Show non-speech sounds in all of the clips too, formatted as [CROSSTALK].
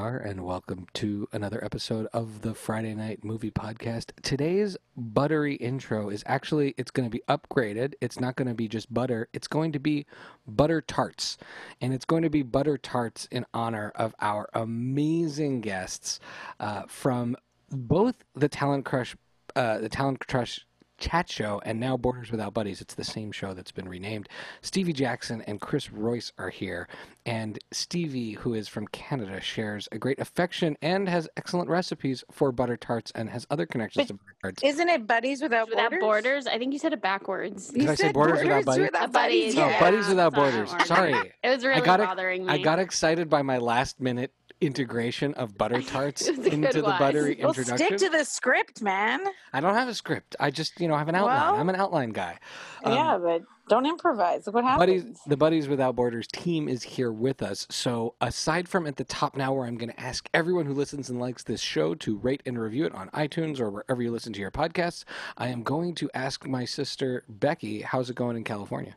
And welcome to another episode of the Friday Night Movie Podcast. Today's buttery intro is actually it's going to be upgraded. It's not going to be just butter. It's going to be butter tarts, and it's going to be butter tarts in honor of our amazing guests uh, from both the Talent Crush, uh, the Talent Crush chat show and now Borders Without Buddies. It's the same show that's been renamed. Stevie Jackson and Chris Royce are here. And Stevie, who is from Canada, shares a great affection and has excellent recipes for butter tarts and has other connections But to butter tarts. Isn't it Buddies Without, Without Borders? borders? I think you said it backwards. Did You I say said Borders Without Buddies? Without buddies, Buddies, Oh, yeah. Buddies Without Sorry, Borders. [LAUGHS] Sorry. It was really got ex- bothering me. I got excited by my last minute integration of butter [LAUGHS] tarts It was a into the buttery Well, introduction. stick to the script, man. I don't have a script. I just, you know, I have an outline. Well- I'm an outline guy. Um, yeah, but don't improvise. Look what Buddies, the Buddies Without Borders team is here with us. So, aside from at the top now, where I'm going to ask everyone who listens and likes this show to rate and review it on iTunes or wherever you listen to your podcasts, I am going to ask my sister Becky, how's it going in California?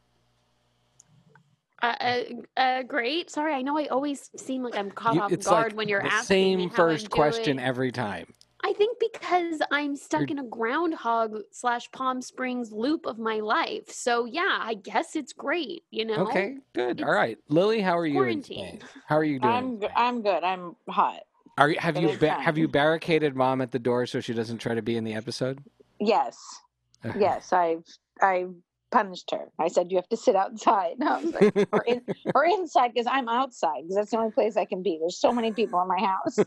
Uh, uh, uh, great. Sorry, I know I always seem like I'm caught You- off it's guard like when you're the asking same me how first I'm question doing. every time. I think because I'm stuck You're- in a groundhog slash Palm Springs loop of my life. So yeah, I guess it's great. You know. Okay, good. All It's right, Lily, how are you quarantine. How are you doing? I'm I'm good. I'm hot. Are you, have but you ba- have you barricaded mom at the door so she doesn't try to be in the episode? Yes, yes. I've I've punished her. I said you have to sit outside. [LAUGHS] I was like, or, in, [LAUGHS] or inside because I'm outside because that's the only place I can be. There's so many people in my house.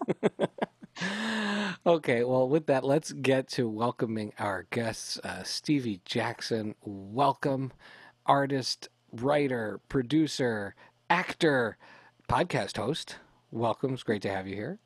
[LAUGHS] okay, well, with that, let's get to welcoming our guests. Uh, Stevie Jackson, welcome. Artist, writer, producer, actor, podcast host. Welcome. It's great to have you here.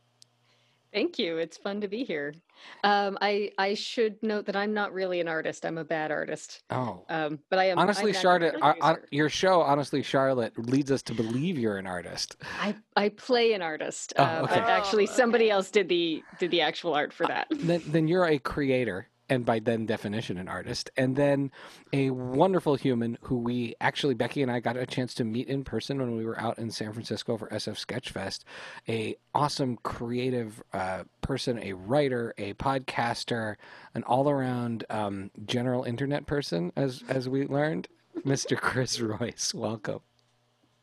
Thank you. It's fun to be here. Um, I I should note that I'm not really an artist. I'm a bad artist. Oh. Um, but I am. Honestly, I'm Charlotte, actor uh, and uh, producer. your show, honestly, Charlotte, leads us to believe you're an artist. I I play an artist. Oh, uh, okay. But actually, Oh, somebody else did the did the actual art for that. then, then you're a creator and by then definition an artist. And then a wonderful human who we actually becky and i got a chance to meet in person when we were out in san francisco for sf sketchfest. A awesome creative uh, person a writer a podcaster an all-around um, general internet person as as we learned. Mr chris royce welcome.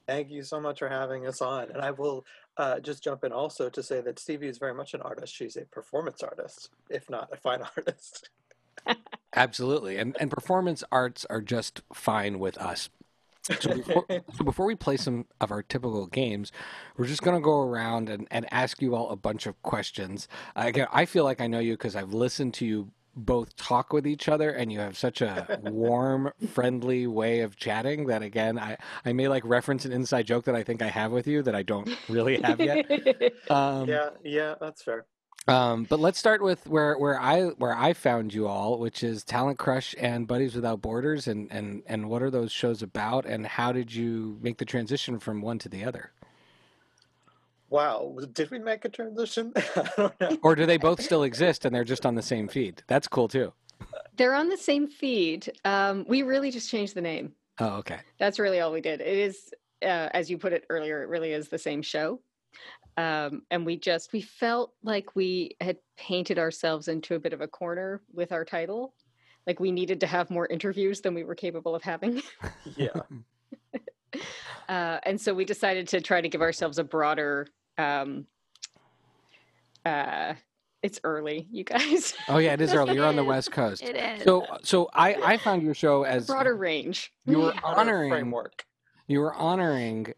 Thank you so much for having us on. And I will uh, just jump in also to say that Stevie is very much an artist. She's a performance artist, if not a fine [LAUGHS] artist. Absolutely. And and performance arts are just fine with us. So before, [LAUGHS] so before we play some of our typical games, we're just going to go around and, and ask you all a bunch of questions. Uh, again, I feel like I know you because I've listened to you both talk with each other and you have such a warm, [LAUGHS] friendly way of chatting that, again, I, I may like reference an inside joke that I think I have with you that I don't really have yet. [LAUGHS] Um, yeah, yeah, that's fair. um, but let's start with where, where I where I found you all, which is Talent Crush and Buddies Without Borders, and, and, and what are those shows about, and how did you make the transition from one to the other, Wow, did we make a transition? [LAUGHS] I don't know. or do they both still exist and they're just on the same feed? That's cool too. They're on the same feed. Um, we really just changed the name. Oh, okay. That's really all we did. It is, uh, as you put it earlier, it really is the same show. Um, and we just we felt like we had painted ourselves into a bit of a corner with our title. Like we needed to have more interviews than we were capable of having. [LAUGHS] Yeah, Uh, and so we decided to try to give ourselves a broader. Um, uh, it's early, you guys. [LAUGHS] Oh yeah, it is early. You're on the West [LAUGHS] Coast. It is. So so I I found your show a as broader range. you were [LAUGHS] Broader honoring framework. you were honoring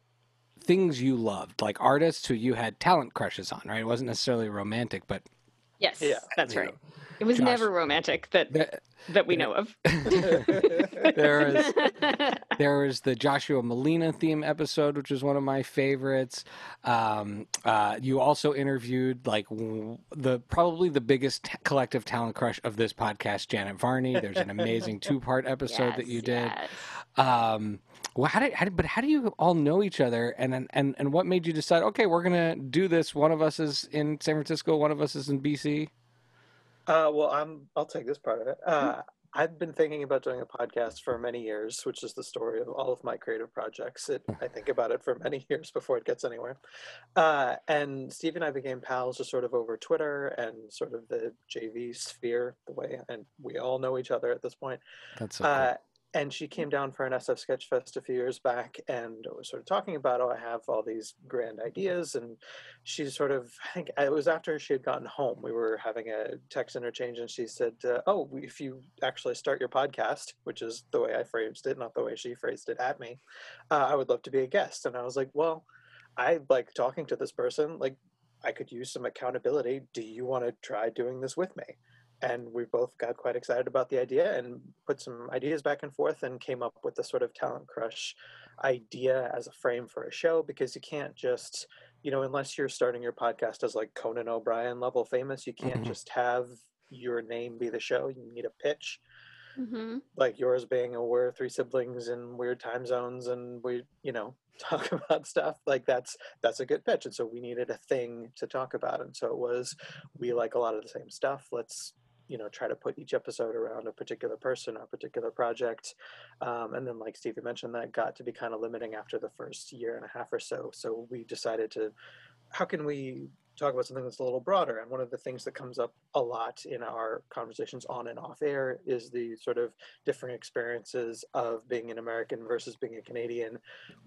things you loved, like artists who you had talent crushes on, right? It wasn't necessarily romantic, but Yes, Yeah, that's right. know, It was Josh. never romantic that the- that we know of. [LAUGHS] there is there the Joshua Malina theme episode, which was one of my favorites. Um, uh, you also interviewed like the probably the biggest t- collective talent crush of this podcast, Janet Varney. There's an amazing [LAUGHS] two part episode that you did. yes. Um, well, how did, how did but how do you all know each other? And and- and and what made you decide? Okay, we're gonna do this. One of us is in San Francisco. One of us is in BC. Uh, well, I'm. I'll take this part of it. Uh, I've been thinking about doing a podcast for many years, which is the story of all of my creative projects. It, I think about it for many [LAUGHS] years before it gets anywhere. Uh, and Steve and I became pals just sort of over Twitter and sort of the JV sphere, the way, and we all know each other at this point. That's cool. Uh, and she came down for an SF Sketchfest a few years back and was sort of talking about, oh, I have all these grand ideas. And she sort of, I think it was after she had gotten home, we were having a text interchange, and she said, uh, oh, if you actually start your podcast, which is the way I phrased it, not the way she phrased it at me, uh, I would love to be a guest. And I was like, well, I like talking to this person. Like, I could use some accountability. Do you want to try doing this with me? And we both got quite excited about the idea and put some ideas back and forth and came up with the sort of talent crush idea as a frame for a show because you can't just you know unless you're starting your podcast as like conan o'brien level famous you can't Mhm. just have your name be the show. You need a pitch. Mm-hmm. like yours being a we're three siblings in weird time zones and we you know [LAUGHS] talk about stuff like that's that's a good pitch. And so we needed a thing to talk about. And so it was we like a lot of the same stuff. Let's you know try to put each episode around a particular person or a particular project um, and then like stevie mentioned that got to be kind of limiting after the first year and a half or so. So we decided to how can we talk about something that's a little broader and one of the things that comes up a lot in our conversations on and off air is the sort of different experiences of being an american versus being a canadian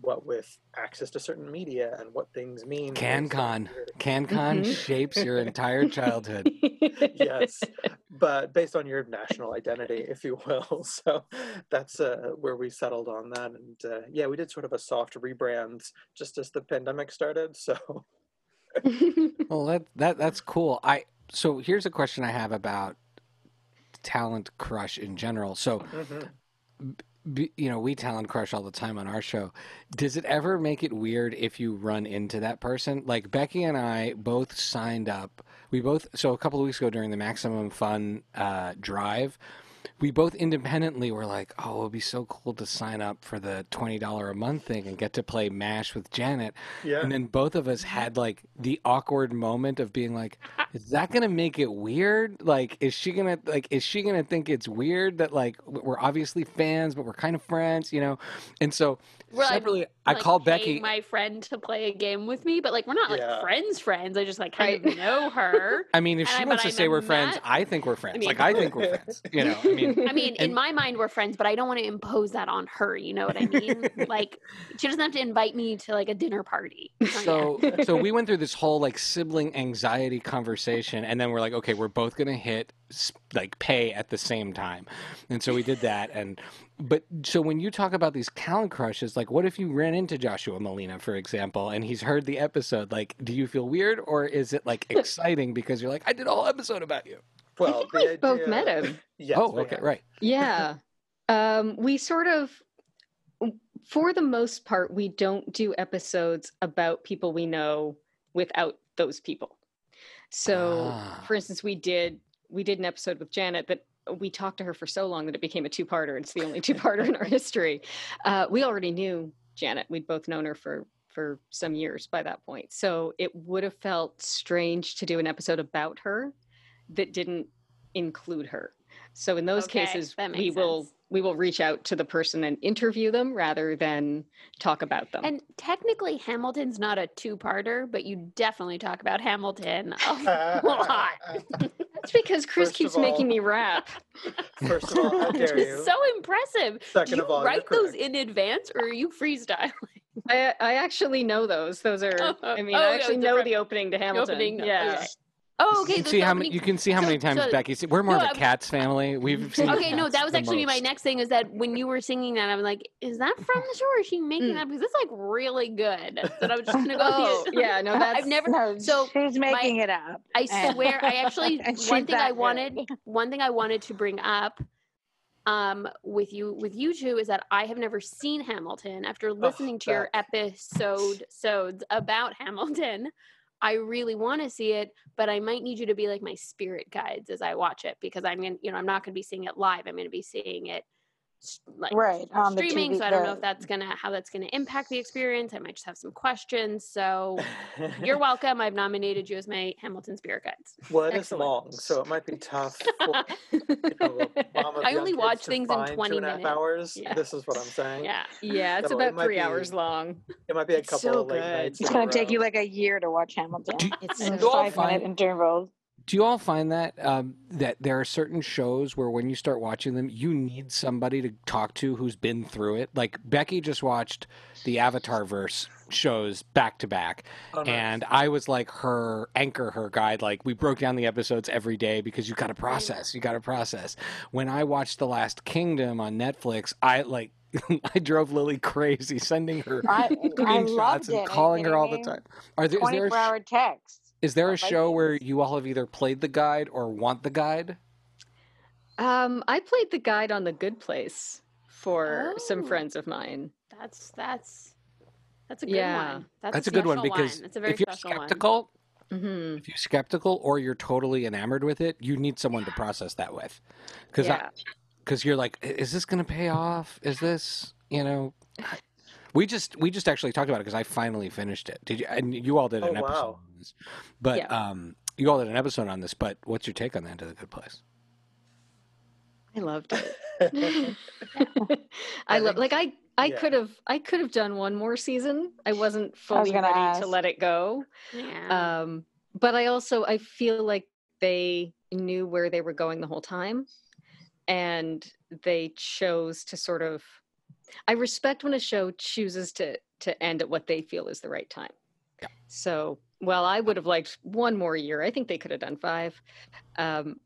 what with access to certain media and what things mean CanCon. Weird- CanCon Mhm. shapes your entire [LAUGHS] childhood. yes but based on your national identity if you will [LAUGHS] so that's uh, where we settled on that and uh, yeah we did sort of a soft rebrand just as the pandemic started so Well, [LAUGHS] that that that's cool. I so here's a question I have about talent crush in general. So, mhm. b- you know, we talent crush all the time on our show. Does it ever make it weird if you run into that person? Like Becky and I both signed up. We both so a couple of weeks ago during the Maximum Fun uh, drive. We both independently were like, "Oh, it would be so cool to sign up for the twenty dollar a month thing and get to play Mash with Janet." yeah And then both of us had like the awkward moment of being like, is that going to make it weird? Like, is she going to, like, is she going to think it's weird that, like, we're obviously fans, but we're kind of friends, you know? And so Well, I'm, separately, I like, called Becky. my friend to play a game with me, but like we're not like Yeah. friends, friends. I just like kind Right. of know her. [LAUGHS] I mean, if she I- wants to I'm say we're friends, Matt- I think we're friends. mean- like, I think we're [LAUGHS] friends, you know? I mean, I mean, in my mind, we're friends, but I don't want to impose that on her. You know what I mean? [LAUGHS] like, she doesn't have to invite me to like a dinner party. So so we went through this whole like sibling anxiety conversation and then we're like okay we're both gonna hit s- like pay at the same time and so we did that and but so when you talk about these talent crushes like what if you ran into joshua malina for example and he's heard the episode like do you feel weird or is it like [LAUGHS] exciting because you're like i did a whole episode about you well I think we've both met him. yes, oh okay have. right Yeah. Um, we sort of, for the most part, we don't do episodes about people we know without those people. So, Ah. for instance, we did we did an episode with Janet that we talked to her for so long that it became a two-parter. It's the only two-parter in our history. Uh, we already knew Janet. We'd both known her for for some years by that point. So it would have felt strange to do an episode about her that didn't include her. So in those Okay, cases, we makes will we will reach out to the person and interview them rather than talk about them. And technically, Hamilton's not a two-parter, but you definitely talk about Hamilton a [LAUGHS] lot. [LAUGHS] That's because Chris First keeps of making me rap. [LAUGHS] First of all, how [LAUGHS] dare is you? so impressive. Second Do you of all, you're write those in advance, or are you freestyling? I, I actually know those. Those are. [LAUGHS] I mean, Oh, I actually the know the opening to Hamilton. opening, yeah. okay. Oh, okay. you can see how many you can see how so- many times so- Becky see, we're more No, of I a was- cats family we've seen Okay, no, that was the actually my next thing. Is that when you were singing that, I was like, "Is that from the show, or is she making Mm. that?" Because it's like really good. That I was just gonna go. Oh, yeah. No, [LAUGHS] that's I've never. No, So, she's making it up. I swear, I actually [LAUGHS] one thing I wanted, good. one thing I wanted to bring up, um, with you with you two is that I have never seen Hamilton. After listening to your episode sodes about Hamilton, I really want to see it, but I might need you to be like my spirit guides as I watch it because I'm gonna, you know, I'm not gonna be seeing it live. I'm gonna be seeing it like Right, on the streaming. TV so I don't know if that's gonna how that's gonna impact the experience. I might just have some questions. So you're [LAUGHS] welcome. I've nominated you as my Hamilton Spirit Guides. well, it is Excellent. long, so it might be tough. For, you know, a [LAUGHS] mom of I only watch things in find 20 two and a half minutes. hours. Yeah. This is what I'm saying. yeah. yeah, it's So about might three be- hours long. It might be a couple so of late good. nights. It's going to take you like a year to watch Hamilton. It's in do you all five minute intervals. Do you all find that um, that there are certain shows where when you start watching them, you need somebody to talk to who's been through it? Like Becky just watched the Avatar verse shows back to back, Oh, nice. and I was like her anchor, her guide. Like we broke down the episodes every day because you got to process. You got to process. When I watched The Last Kingdom on Netflix, I like. [LAUGHS] I drove Lily crazy, sending her I, I screenshots loved it. and calling her all the time. Are there a 24 sh- hour texts. Is there a show where you all have either played the guide or want the guide? Um, I played the guide on the Good Place for some Oh. friends of mine. That's that's that's a good Yeah. one. That's, That's a good one special because That's a very if you're special skeptical, hmm if you're skeptical or you're totally enamored with it, you need someone to process that with. Because Yeah. [LAUGHS] because you're like, is this going to pay off? Is this you know? We just we just actually talked about it because I finally finished it. Did you? And you all did an Oh, episode wow. on this, but Yeah. um, you all did an episode on this. But what's your take on that? To the good place? I loved it. [LAUGHS] I I love like I I yeah. could have I could have done one more season. I wasn't fully gonna ready ask. to let it go. Yeah. Um, but I also I feel like they knew where they were going the whole time, and they chose to sort of. I respect when a show chooses to to end at what they feel is the right time. Yeah. So, well, I would have liked one more year. I think they could have done five, um,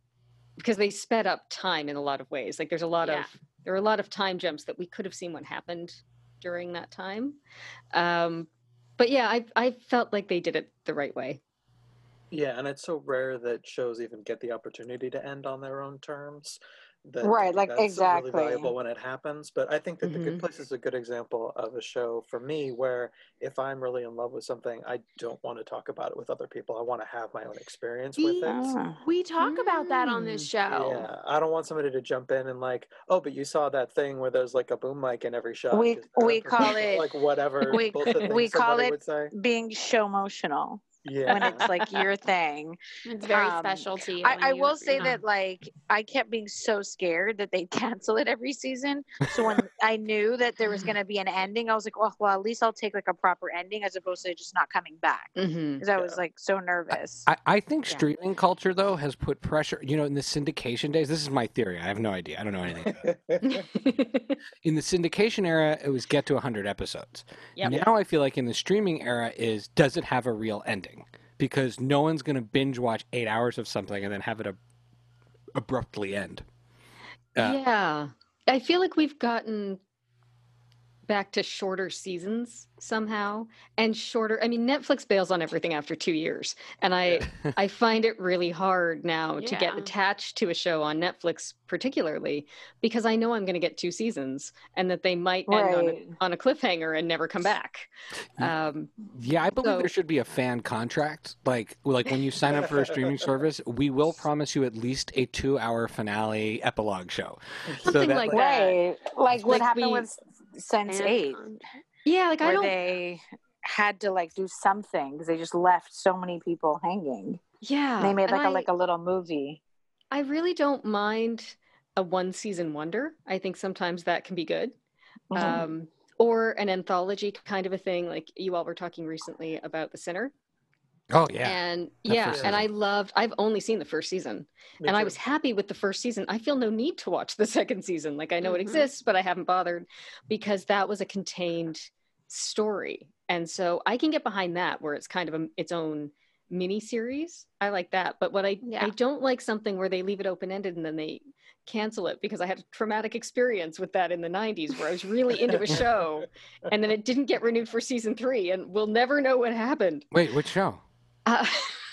because they sped up time in a lot of ways. Like there's a lot Yeah. of there are a lot of time jumps that we could have seen what happened during that time. Um, but yeah, I I felt like they did it the right way. Yeah, and it's so rare that shows even get the opportunity to end on their own terms. That Right, like, that's exactly. really valuable when it happens. But I think that The Good. Place is a good example of a show for me where if I'm really in love with something, I don't want to talk about it with other people. I want to have my own experience with it. We talk about that on this Mm. show. Yeah, I don't want somebody to jump in and like, oh, but you saw that thing where there's like a boom mic in every shot. We- [LAUGHS] we call it- like whatever we- we call it would say. Being show emotional Yeah, when it's like your thing. [LAUGHS] It's very Um, specialty. I, when I you- will say yeah. that like I kept being so scared that they'd [LAUGHS] cancel it every season. So when [LAUGHS] I knew that there was going to be an ending, I was like, oh, well, at least I'll take like a proper ending as opposed to just not coming back Mm-hmm. because I was like so nervous. I, I think Yeah. streaming culture though has put pressure. You know, in the syndication days, this is my theory. I have no idea. I don't know anything. about it. in the syndication era, it was get to 100 episodes. Yep. Now I feel like in the streaming era is does it have a real ending? Because no one's going to binge watch eight hours of something and then have it ab- abruptly end. Uh, yeah, I feel like we've gotten back to shorter seasons somehow and shorter i mean netflix bails on everything after two years and i [LAUGHS] i find it really hard now to get attached to a show on netflix particularly because i know i'm going to get two seasons and that they might end on a, on a cliffhanger and never come back um Yeah, I believe So- there should be a fan contract. Like, like when you sign up for a streaming [LAUGHS] service, we will promise you at least a two-hour finale epilogue show. Something like that. right. Like what Like happened we- with Sense Fan 8 con- yeah like i don't they had to like do something because they just left so many people hanging. yeah they made like a like a little movie. I really don't mind a one season wonder. I think sometimes that can be good. Mhm. Um, or an anthology kind of a thing, like you all were talking recently about The Sinner. Oh yeah, And That yeah, and I loved, I've only seen the first season Me and I was happy with the first season. I feel no need to watch the [LAUGHS] second season. Like I know it Mhm. exists, but I haven't bothered because that was a contained story. And so I can get behind that where it's kind of a, its own mini series. I like that. But what I Yeah. I don't like something where they leave it open ended and then they cancel it because I had a traumatic experience with that in the 90s where I was really into a [LAUGHS] show and then it didn't get renewed for season 3 and we'll never know what happened. wait, which show? Uh,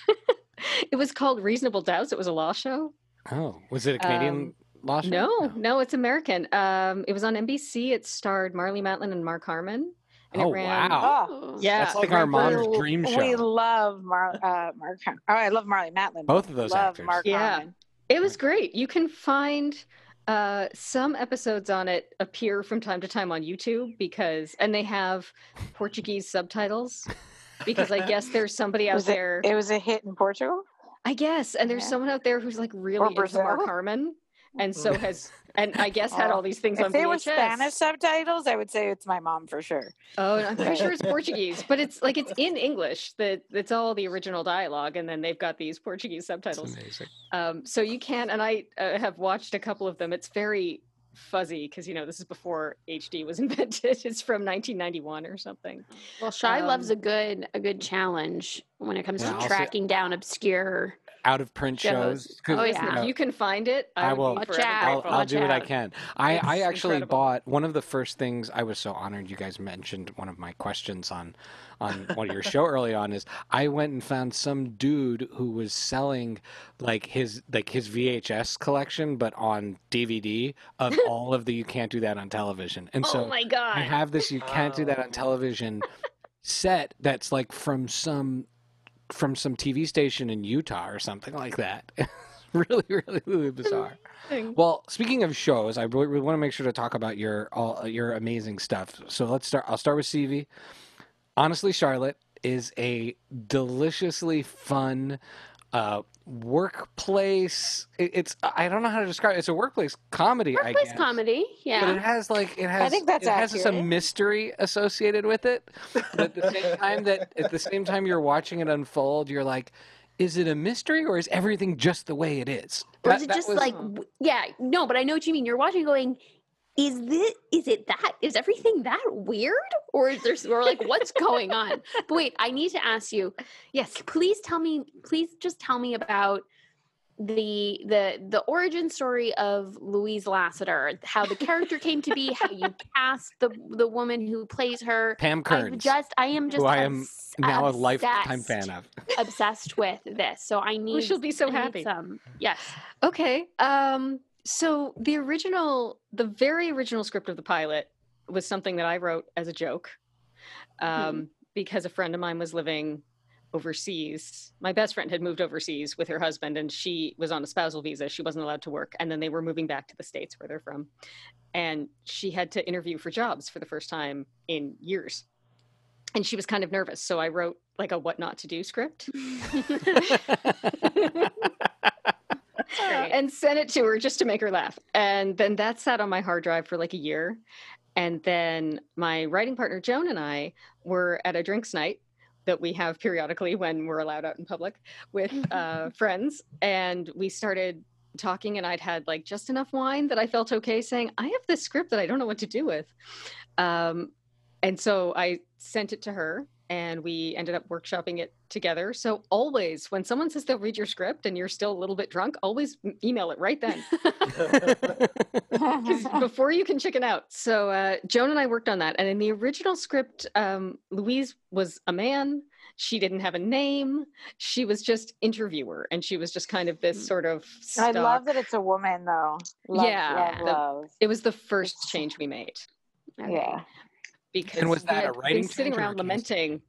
[LAUGHS] it was called Reasonable Doubts. It was a law show. Oh, was it a Canadian Um, law show? No, no, it's American. Um, it was on NBC. It starred Marlee Matlin and Mark Harmon. And Oh it ran, wow, Oh, Yeah, that's it like our mom's we, dream show. We love Mar- uh, Mark. Har- Oh, I love Marlee Matlin. Both of those love actors. Mark Yeah. Harmon. It was great. You can find Uh, some episodes on it appear from time to time on YouTube because, and they have Portuguese subtitles [LAUGHS] because I guess there's somebody out Was there. It was a hit in Portugal. I guess, and there's Yeah. someone out there who's like really into Brazil. Mark Harmon, and so has, and I guess had Oh. all these things If on they were VHS. Spanish subtitles, I would say it's my mom for sure. Oh, I'm pretty sure it's [LAUGHS] Portuguese, but it's like it's in English. That it's all the original dialogue, and then they've got these Portuguese It's subtitles. amazing. Um, so you can, and I uh, have watched a couple of them. It's very fuzzy because you know this is before HD was [LAUGHS] invented. It's from 1991 or something. Well, Shy loves Um, a good a good challenge when it comes Yeah, to I'll say- tracking down obscure. Out of print Shows. shows. 'cause, Oh, yeah. you know, if you can find it, I, I will- Be Watch forever out. I'll. I'll Watch do what I can. I, I actually incredible. bought one of the first things. I was so honored you guys mentioned one of my questions on on one of your show early on is I went and found some dude who was selling like his like his VHS collection, but on DVD of [LAUGHS] all of the You Can't Do That on Television. And so oh my god! I have this You Can't Do That on. Television set that's like from some from some TV station in Utah or something like that. [LAUGHS] really, really, really bizarre. Well, speaking of shows, I really, want to make sure to talk about your all your amazing stuff. So let's start. I'll start with CV. Honestly, Charlotte is a deliciously fun uh, workplace. It, it's I don't know how to describe. it. It's a workplace comedy. I Workplace guess. comedy, But yeah. it has like it has. I think that's it has some mystery associated with it. But at the same [LAUGHS] time that at the same time you're watching it unfold, you're like, is it a mystery or is everything just the way it is? Or That- is it that just was- like, yeah, no, but I know what you mean. You're watching, going, is this, is it that, is everything that weird, or is there, or like, what's going on? But wait, I need to ask you. Yes. Please tell me. Please just tell me about the the the origin story of Louise Lassiter, how the character came to be, how you [LAUGHS] cast the the woman who plays her. Pam I Kearns, just, I am just who I am obs- now a lifetime fan of. obsessed with this. So I need. she'll be so I happy. Some. Yes. Okay. Um, so the original, the very original script of the pilot was something that I wrote as a joke, um, because a friend of mine was living overseas. My best friend had moved overseas with her husband, and she was on a spousal visa. She wasn't allowed to work, and then they were moving back to the states where they're from, and she had to interview for jobs for the first time in years. And she was kind of nervous, so I wrote like a what not to do script. [LAUGHS] [LAUGHS] [LAUGHS] and sent it to her just to make her laugh. And then that sat on my hard drive for like a year. And then my writing partner, Joan, and I were at a drinks night that we have periodically when we're allowed out in public with uh, friends. And we started talking, and I'd had like just enough wine that I felt okay saying, I have this script that I don't know what to do with. Um, and so I sent it to her and we ended up workshopping it together. So always when someone says they'll read your script and you're still a little bit drunk, always email it right then [LAUGHS] 'cause before you can chicken out. So uh, Joan and I worked on that. And in the original script, um, Louise was a man. She didn't have a name. She was just interviewer, and she was just kind of this Mm. sort of. I love that it's a woman though. Love, Yeah, love, the- love. It was the first change we made. Okay. Yeah. Because was we that a writing been sitting change or a around lamenting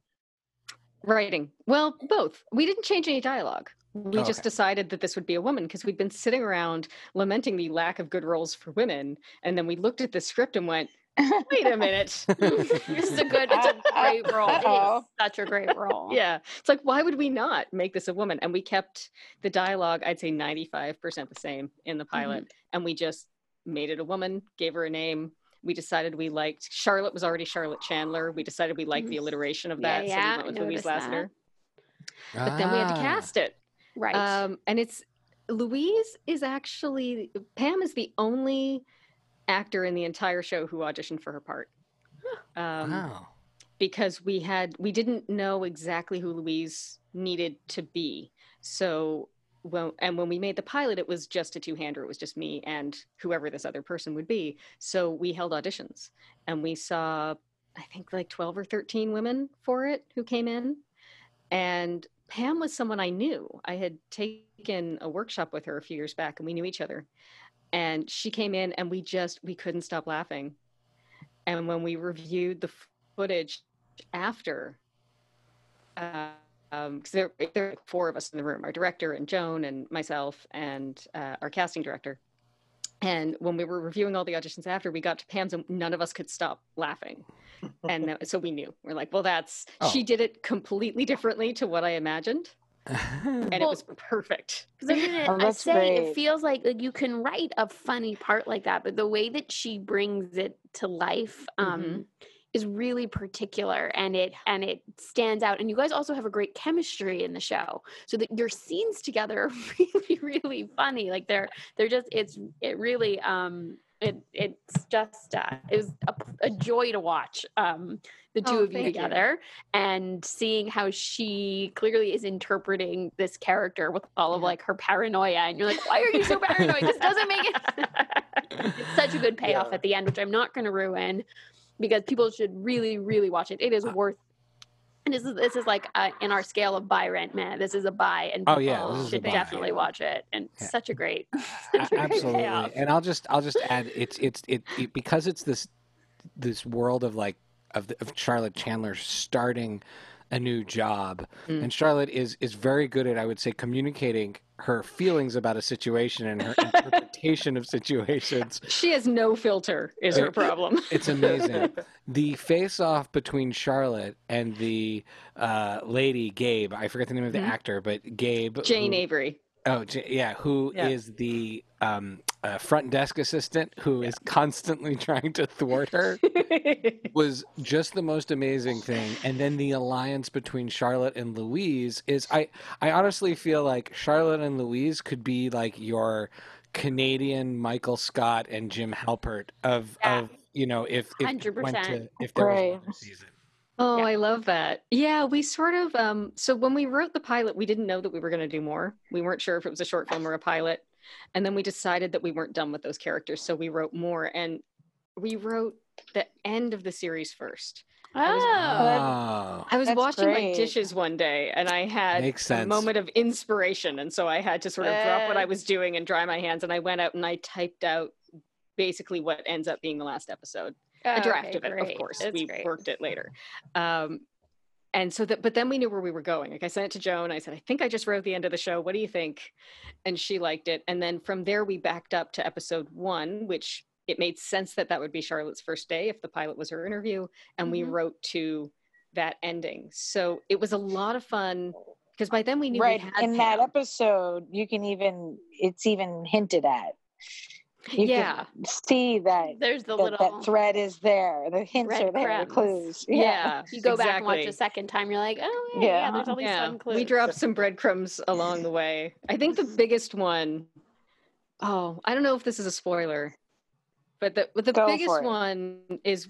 writing. Well both. We didn't change any dialogue. We Oh, just okay. decided that this would be a woman because we'd been sitting around lamenting the lack of good roles for women. And then we looked at the script and went wait a minute. [LAUGHS] This is a good, it's a great role. It is [LAUGHS] such a great role. yeah. It's like why would we not make this a woman? And we kept the dialogue i'd say 95% the same in the pilot. Mm-hmm. and we just made it a woman gave her a name we decided we liked charlotte was already charlotte chandler we decided we liked the Mhm. alliteration of that yeah, so we went with louise noticed that. lassiter but then we had to Ah. cast it Right. um, and it's louise is actually pam is the only actor in the entire show who auditioned for her part um, Wow. because we had we didn't know exactly who Louise needed to be. So when and when we made the pilot, it was just a two-hander. It was just me and whoever this other person would be. So we held auditions and we saw I think like 12 or 13 women for it who came in. And Pam was someone I knew. I had taken a workshop with her a few years back and we knew each other. And she came in and we just we couldn't stop laughing. And when we reviewed the footage after uh, um because there, there are four of us in the room our director and joan and myself and uh, our casting director And when we were reviewing all the auditions after, we got to Pam's and none of us could stop laughing. and [LAUGHS] that, so we knew. We're like, well, that's, [LAUGHS] Oh. she did it completely differently to what I imagined. And it [LAUGHS] was perfect. I was gonna Oh, I say great. it feels like, like you can write a funny part like that, but the way that she brings it to life um, Mhm. Is really particular, and it and it stands out. And you guys also have a great chemistry in the show, so that your scenes together are [LAUGHS] really really funny. Like they're they're just it's it really um it it's just uh, it was a, a joy to watch um the two Oh, of you thank you. together and seeing how she clearly is interpreting this character with all of like her paranoia and you're like why are you so paranoid this doesn't make it [LAUGHS] it's such a good [LAUGHS] payoff Yeah. at the end which i'm not going to ruin because people should really really watch it it is worth and this is this is like uh, in our scale of buy rent man this is a buy and Oh, yeah, people is a should definitely watch it and Yeah. such a great [LAUGHS] such a absolutely payoff. and i'll just i'll just add it's it's it, it because it's this this world of like of, the, of charlotte chandler starting a new job Mm. and charlotte is is very good at i would say communicating her feelings about a situation and her [LAUGHS] interpretation of situations [LAUGHS] She has no filter, is her problem. [LAUGHS] it's amazing [LAUGHS] the face off between charlotte and the uh, lady gabe i forget the name of the Mhm. actor but gabe Jane who- Avery. Oh, yeah. Who is Yeah. the um, uh, front desk assistant who is constantly trying to thwart her? was just the most amazing thing. And then the alliance between Charlotte and Louise is I I honestly feel like Charlotte and Louise could be like your Canadian Michael Scott and Jim Halpert of Yeah. of you know if if it went to 100%. if there was Right. another season. Oh, Yeah. I love that. Yeah, we sort of um so when we wrote the pilot, we didn't know that we were going to do more. We weren't sure if it was a short film or a pilot. And then we decided that we weren't done with those characters, so we wrote more and we wrote the end of the series first. Oh Oh. I was That's washing my dishes one day and I had Makes a moment of inspiration and so I had to sort of drop what I was doing and dry my hands and I went out and I typed out basically what ends up being the last episode a draft Okay, of it, great. of course. That's we great. worked it later. Um, and so that, but then we knew where we were going. Like I sent it to Joan. I said, I think I just wrote the end of the show. What do you think? And she liked it. And then from there, we backed up to episode one, which it made sense that that would be Charlotte's first day if the pilot was her interview. And we Mhm. wrote to that ending. So it was a lot of fun because by then we knew right we had in that episode you can even it's even hinted at you yeah. can see that there's the that, little that thread is there the hints are there crumbs. the clues [LAUGHS] Yeah. you go back and watch a second time you're like oh yeah, yeah, Yeah. there's all these yeah, fun clues we dropped some breadcrumbs along the way. I think the biggest one, oh, I don't know if this is a spoiler, but the but the Go biggest one is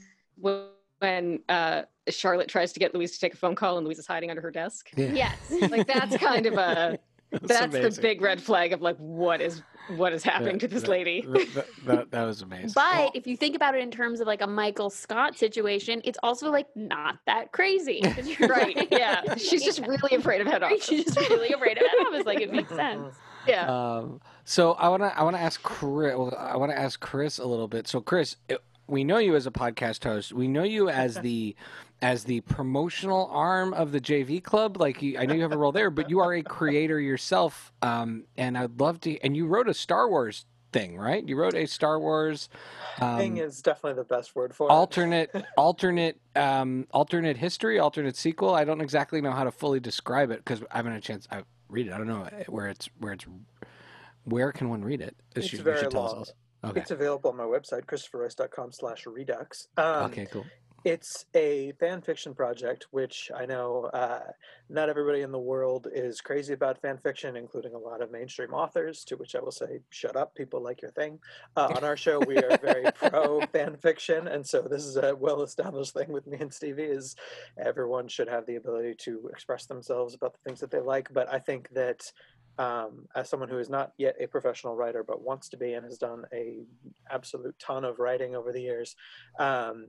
when uh, Charlotte tries to get Louise to take a phone call and Louise is hiding under her desk. Yeah. yes Like that's kind of a [LAUGHS] That's that's the big red flag of like what is what is happening to this That- lady. That, that, that, that was amazing. but if you think about it in terms of like a michael scott situation it's also like not that crazy. [LAUGHS] you're [LAUGHS] right? Yeah, she's just really afraid of head Right, office. she's just really afraid of head I was like, it makes sense. yeah. Um, so I want to I want to ask Chris. I want to ask Chris a little bit. So Chris, we know you as a podcast host. We know you as the [LAUGHS] as the promotional arm of the JV club. Like you, I know you have a role there, but you are a creator yourself. Um, and I'd love to. And you wrote a Star Wars thing, right? You wrote a Star Wars. Thing Um, is definitely the best word for it. alternate [LAUGHS] alternate um alternate history alternate sequel i don't exactly know how to fully describe it because i haven't had a chance i read it i don't know where it's where it's where can one read it It's very tell us long. okay It's available on my website, christopherroyce.com slash redux. Um, okay cool It's a fan fiction project, which I know uh, not everybody in the world is crazy about fan fiction, including a lot of mainstream authors, to which I will say, shut up, people like your thing. Uh, on our show, we are very pro [LAUGHS] fan fiction, and so this is a well established thing with me and Stevie is everyone should have the ability to express themselves about the things that they like. But I think that um, as someone who is not yet a professional writer but wants to be and has done a absolute ton of writing over the years, um,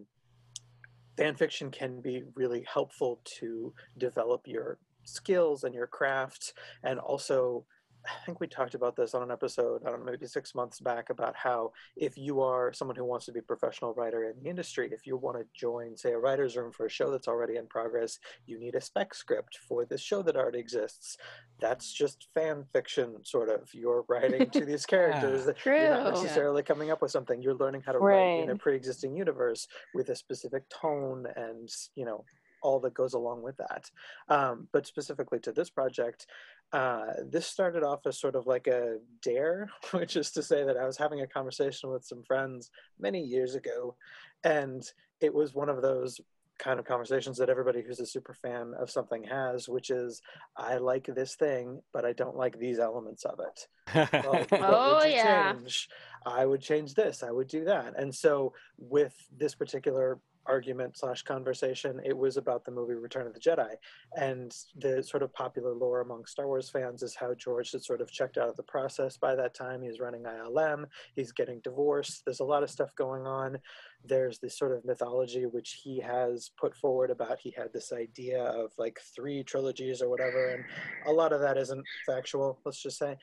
fan fiction can be really helpful to develop your skills and your craft and also I think we talked about this on an episode, I don't know, maybe six months back about how if you are someone who wants to be a professional writer in the industry, if you want to join, say, a writer's room for a show that's already in progress, you need a spec script for this show that already exists. That's just fan fiction, sort of. You're writing to these [LAUGHS] characters. True. You're not necessarily coming up with something. You're learning how to write in a pre-existing universe with a specific tone and, you know, all that goes along with that. Um, but specifically to this project, uh, this started off as sort of like a dare, [LAUGHS] which is to say that I was having a conversation with some friends many years ago, and it was one of those kind of conversations that everybody who's a super fan of something has, which is I like this thing, but I don't like these elements of it. [LAUGHS] Well, oh yeah. Change? I would change this. I would do that. And so with this particular argument slash conversation it was about the movie return of the jedi. And the sort of popular lore among star wars fans is how george had sort of checked out of the process by that time. He's running ilm he's getting divorced there's a lot of stuff going on. There's this sort of mythology which he has put forward about he had this idea of like three trilogies or whatever and a lot of that isn't factual let's just say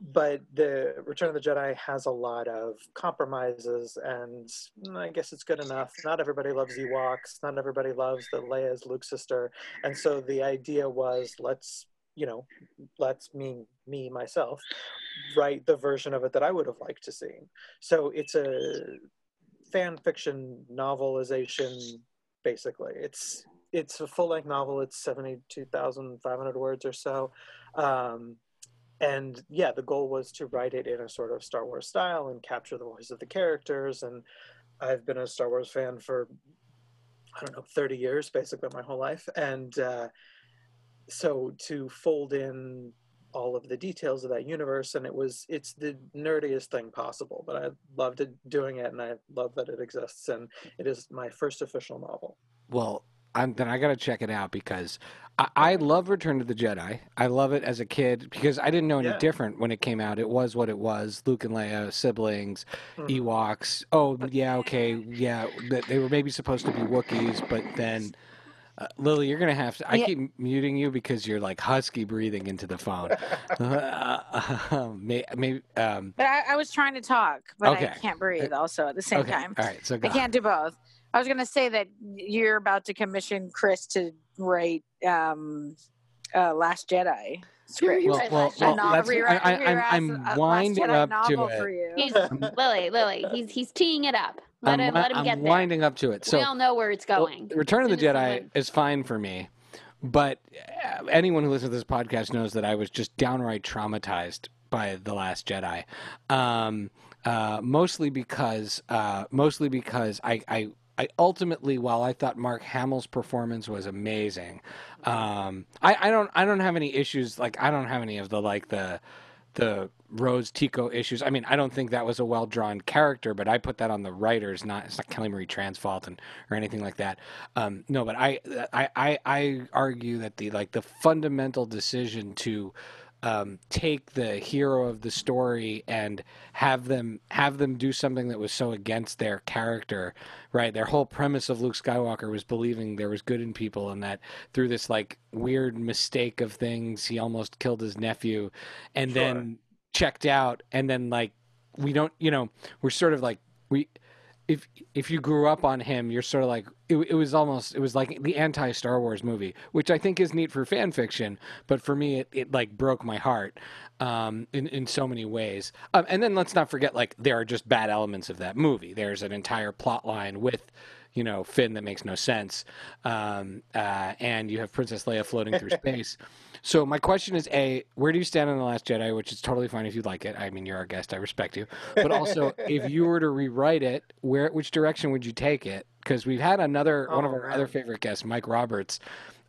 but the Return of the Jedi has a lot of compromises, and I guess it's good enough. Not everybody loves Ewoks. Not everybody loves that Leia is Luke's sister, and so the idea was let's you know let's me me myself write the version of it that I would have liked to see. So it's a fan fiction novelization, basically. It's it's a full length novel. It's seventy two thousand five hundred words or so. Um, and yeah, the goal was to write it in a sort of Star Wars style and capture the voice of the characters. And I've been a Star Wars fan for I don't know 30 years, basically my whole life, and uh, so to fold in all of the details of that universe and it was it's the nerdiest thing possible but i loved it doing it and i love that it exists and it is my first official novel well I'm, then I got to check it out because I, I, love Return of the Jedi. I love it as a kid because I didn't know any yeah. different when it came out. It was what it was. Luke and Leia, siblings, mm. Ewoks. Oh yeah, okay, yeah. They were maybe supposed to be Wookiees, but then. Uh, Lily, you're gonna have to. I yeah. keep muting you because you're like husky breathing into the phone. [LAUGHS] uh, [LAUGHS] maybe. Um, but I, I, was trying to talk, but okay. I can't breathe. Also at the same okay. time. All right, so I can't do both. I was going to say that you're about to commission Chris to write um, uh, Last Jedi script. Well, well, well I, am uh, winding up to it. Lily, Lily, he's he's teeing it up. Let I'm, him let him I'm get there. winding up to it. So we all know where it's going. Well, Return of the Jedi is fine for me, but uh, anyone who listens to this podcast knows that I was just downright traumatized by the Last Jedi. Um, uh, mostly because, uh, mostly because I, I I ultimately, while I thought Mark Hamill's performance was amazing, um, I, I don't I don't have any issues. Like I don't have any of the like the the Rose Tico issues. I mean, I don't think that was a well drawn character, but I put that on the writers, not it's not Kelly Marie Tran's fault and or anything like that. Um, no, but I, I I I argue that the like the fundamental decision to um, take the hero of the story and have them have them do something that was so against their character, right? Their whole premise of Luke Skywalker was believing there was good in people, and that through this like weird mistake of things, he almost killed his nephew, and sure. then checked out, and then like we don't, you know, we're sort of like we if if you grew up on him, you're sort of like it, it was almost it was like the anti Star Wars movie, which I think is neat for fan fiction, but for me it, it like broke my heart um, in in so many ways. Um, and then let's not forget like there are just bad elements of that movie. There's an entire plot line with you know Finn that makes no sense, um, uh, and you have Princess Leia floating through [LAUGHS] space. So my question is: A, where do you stand on the Last Jedi? Which is totally fine if you like it. I mean, you're our guest. I respect you. But also, if you were to rewrite it, where which direction would you take it? Because we've had another oh, one of our man. other favorite guests, Mike Roberts.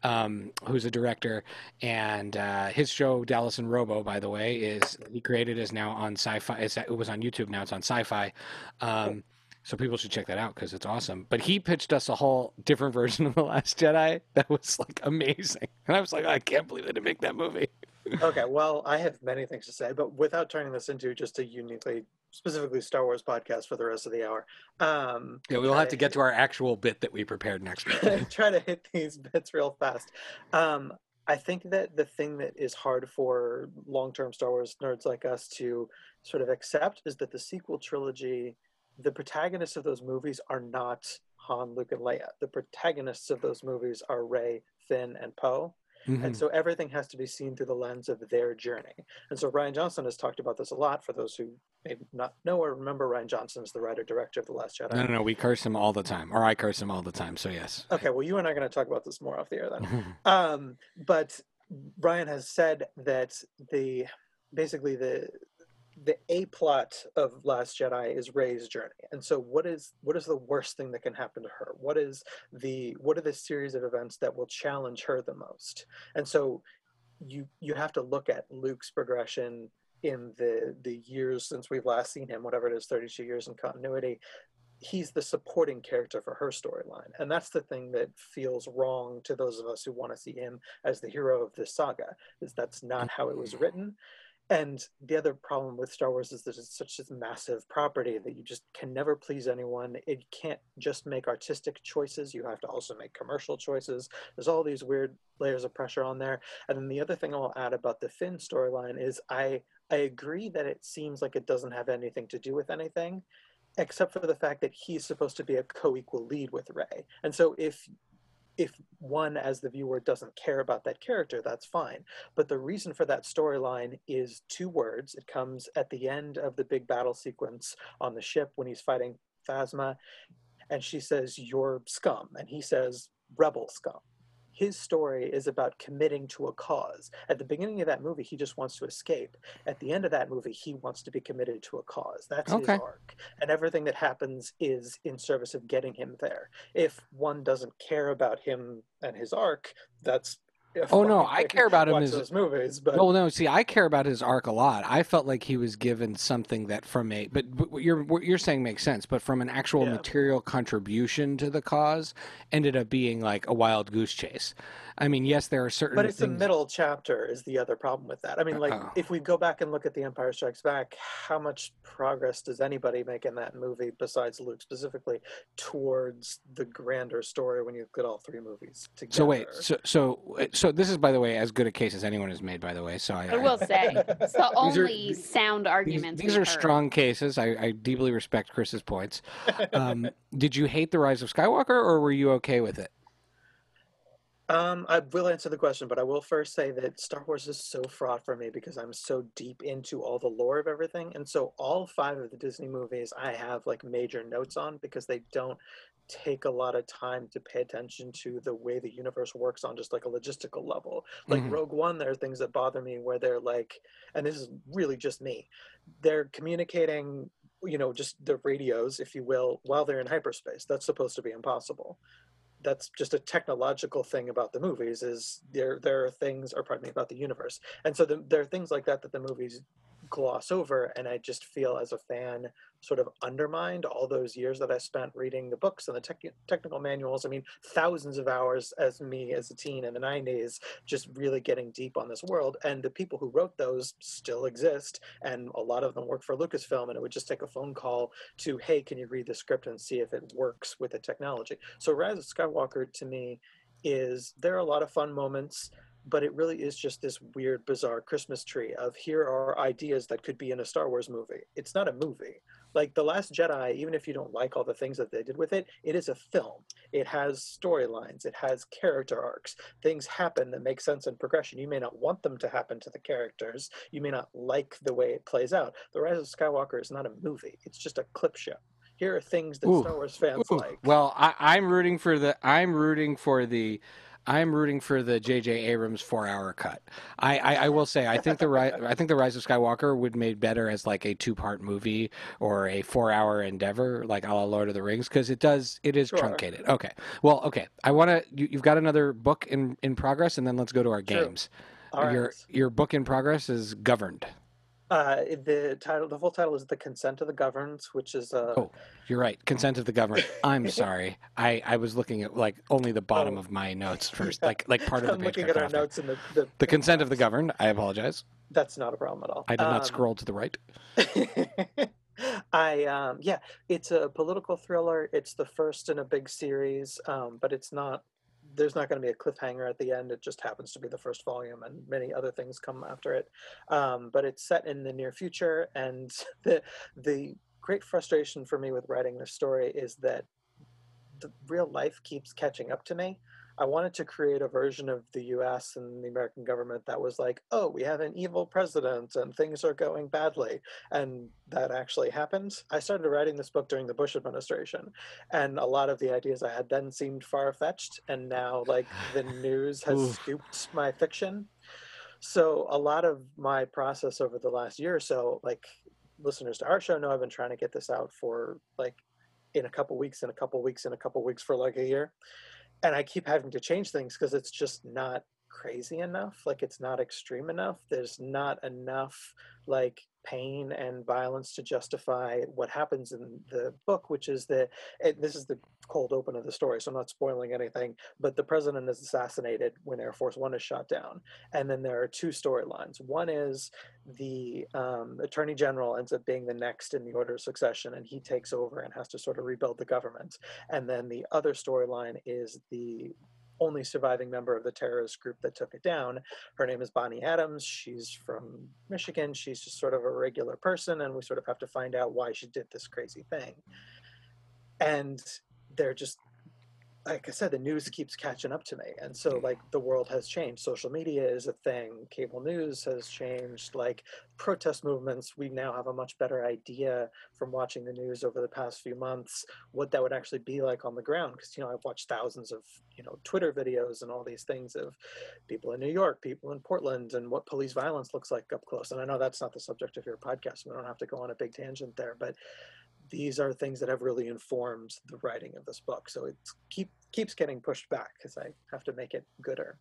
Um, who's a director, and uh, his show Dallas and Robo, by the way, is he created is now on Syfy. it was on YouTube now; it's on Syfy. Um, so people should check that out because it's awesome. But he pitched us a whole different [LAUGHS] version of The Last Jedi that was like amazing. And I was like, I can't believe they didn't make that movie. [LAUGHS] okay, well, I have many things to say, but without turning this into just a uniquely, specifically Star Wars podcast for the rest of the hour. Um, yeah, we'll have to get to our actual bit that we prepared next week. [LAUGHS] try to hit these bits real fast. Um, I think that the thing that is hard for long-term Star Wars nerds like us to sort of accept is that the sequel trilogy, the protagonists of those movies are not Han, Luke, and Leia. The protagonists of those movies are Rey, Finn, and Poe. Mhm. And so everything has to be seen through the lens of their journey. And so Rian Johnson has talked about this a lot. For those who may not know or remember, Rian Johnson is the writer director of The Last Jedi. No, no, no. We curse him all the time, or I curse him all the time. So yes. Okay, well, you and I are going to talk about this more off the air then. [LAUGHS] um, but Ryan has said that the basically the the a plot of Last Jedi is Rey's journey, and so what is what is the worst thing that can happen to her? What is the what are the series of events that will challenge her the most? And so you you have to look at Luke's progression in the the years since we've last seen him, whatever it is, thirty two years in continuity, he's the supporting character for her storyline and that's the thing that feels wrong to those of us who want to see him as the hero of this saga is that's not how it was mm-hmm. written and the other problem with star wars is that it's such a massive property that you just can never please anyone. It can't just make artistic choices. You have to also make commercial choices. There's all these weird layers of pressure on there. And then the other thing i'll add about the finn storyline is i i agree that it seems like it doesn't have anything to do with anything except for the fact that he's supposed to be a co-equal lead with Rey. And so if if one as the viewer doesn't care about that character, that's fine. But the reason for that storyline is two words. It comes at the end of the big battle sequence on the ship when he's fighting Phasma, and she says, You're scum. And he says, Rebel scum his story is about committing to a cause. At the beginning of that movie, he just wants to escape. At the end of that movie, he wants to be committed to a cause. That's Okay. his arc. And everything that happens is in service of getting him there. If one doesn't care about him and his arc, that's Oh, no. I care about him as- those movies, but Well, no. See, I care about his arc a lot. I felt like he was given something that, from a, but, but what you're what you're saying makes sense. But from an actual Yeah. material contribution to the cause, ended up being like a wild goose chase. I mean, yes, there are certain. But it's the middle chapter is the other problem with that. I mean, like Uh-oh. if we go back and look at The Empire Strikes Back, how much progress does anybody make in that movie besides Luke specifically towards the grander story when you look at all three movies together? So wait, so so so this is, by the way, as good a case as anyone has made. By the way, so I, I will say it's the [LAUGHS] These are- only sound These, arguments. these are heard. strong cases. I, I deeply respect Chris's points. Um, [LAUGHS] did you hate the Rise of Skywalker, or were you okay with it? Um, I will answer the question, but I will first say that Star Wars is so fraught for me because I'm so deep into all the lore of everything. And so all five of the Disney movies I have like major notes on because they don't take a lot of time to pay attention to the way the universe works on just like a logistical level. Like Mhm. Rogue One, there are things that bother me where they're like, and this is really just me, they're communicating, you know, just the radios, if you will, while they're in hyperspace. That's supposed to be impossible that's just a technological thing about the movies is there there are things or pardon me about the universe. And so the, there are things like that that the movies gloss over and i just feel as a fan sort of undermined all those years that i spent reading the books and the tech, technical manuals. I mean thousands of hours as me as a teen in the 90s just really getting deep on this world and the people who wrote those still exist and a lot of them work for lucasfilm and it would just take a phone call to hey can you read the script and see if it works with the technology? So rise of skywalker to me is there are a lot of fun moments but it really is just this weird bizarre christmas tree of here are ideas that could be in a star wars movie. It's not a movie. Like the last jedi even if you don't like all the things that they did with it it is a film. It has storylines. It has character arcs. Things happen that make sense in progression. You may not want them to happen to the characters. You may not like the way it plays out. The rise of skywalker is not a movie. It's just a clip show. Here are things that Ooh. star wars fans Ooh, like. Well, I, I'm rooting for the. I'm rooting for the. I'm rooting for the J.J. Abrams four-hour cut. I, I, I will say I think the ri- I think the Rise of Skywalker would made better as like a two-part movie or a four-hour endeavor, like a la Lord of the Rings, because it does it is Sure. truncated. Okay, well, okay. I want to. You, you've got another book in in progress, and then let's go to our Sure. games. All right. Your your book in progress is governed. Uh, the title, the full title is "The Consent of the Governed," which is uh, Oh, You're right. Consent of the governed. I'm sorry. [LAUGHS] I, I was looking at like only the bottom Oh. of my notes [LAUGHS] first, like like part of the I'm looking at our notes in the the, The consent of the governed. I apologize. That's not a problem at all. I did not Um, scroll to the right. [LAUGHS] I um yeah, it's a political thriller. It's the first in a big series, um, but it's not there's not going to be a cliffhanger at the end. It just happens to be the first volume, and many other things come after it. Um, but it's set in the near future, and [LAUGHS] the the great frustration for me with writing this story is that the real life keeps catching up to me. I wanted to create a version of the US and the American government that was like, oh, we have an evil president and things are going badly. And that actually happened. I started writing this book during the Bush administration. And a lot of the ideas I had then seemed far fetched. And now, like, the news has scooped my fiction. So, a lot of my process over the last year or so, like, listeners to our show know I've been trying to get this out for like in a couple weeks, in a couple weeks, in a couple weeks for like a year and I keep having to change things because it's just not crazy enough. Like it's not extreme enough. There's not enough like pain and violence to justify what happens in the book, which is that this is the cold open of the story, so I'm not spoiling anything. But the president is assassinated when Air Force One is shot down, and then there are two storylines. One is the um, attorney general ends up being the next in the order of succession, and he takes over and has to sort of rebuild the government. And then the other storyline is the only surviving member of the terrorist group that took it down. Her name is Bonnie Adams. She's from Michigan. She's just sort of a regular person, and we sort of have to find out why she did this crazy thing. And they're just like I said, the news keeps catching up to me. And so, like, the world has changed. Social media is a thing, cable news has changed, like, protest movements. We now have a much better idea from watching the news over the past few months what that would actually be like on the ground. Because, you know, I've watched thousands of, you know, Twitter videos and all these things of people in New York, people in Portland, and what police violence looks like up close. And I know that's not the subject of your podcast. So We don't have to go on a big tangent there. But these are things that have really informed the writing of this book. So it keep keeps getting pushed back because I have to make it gooder.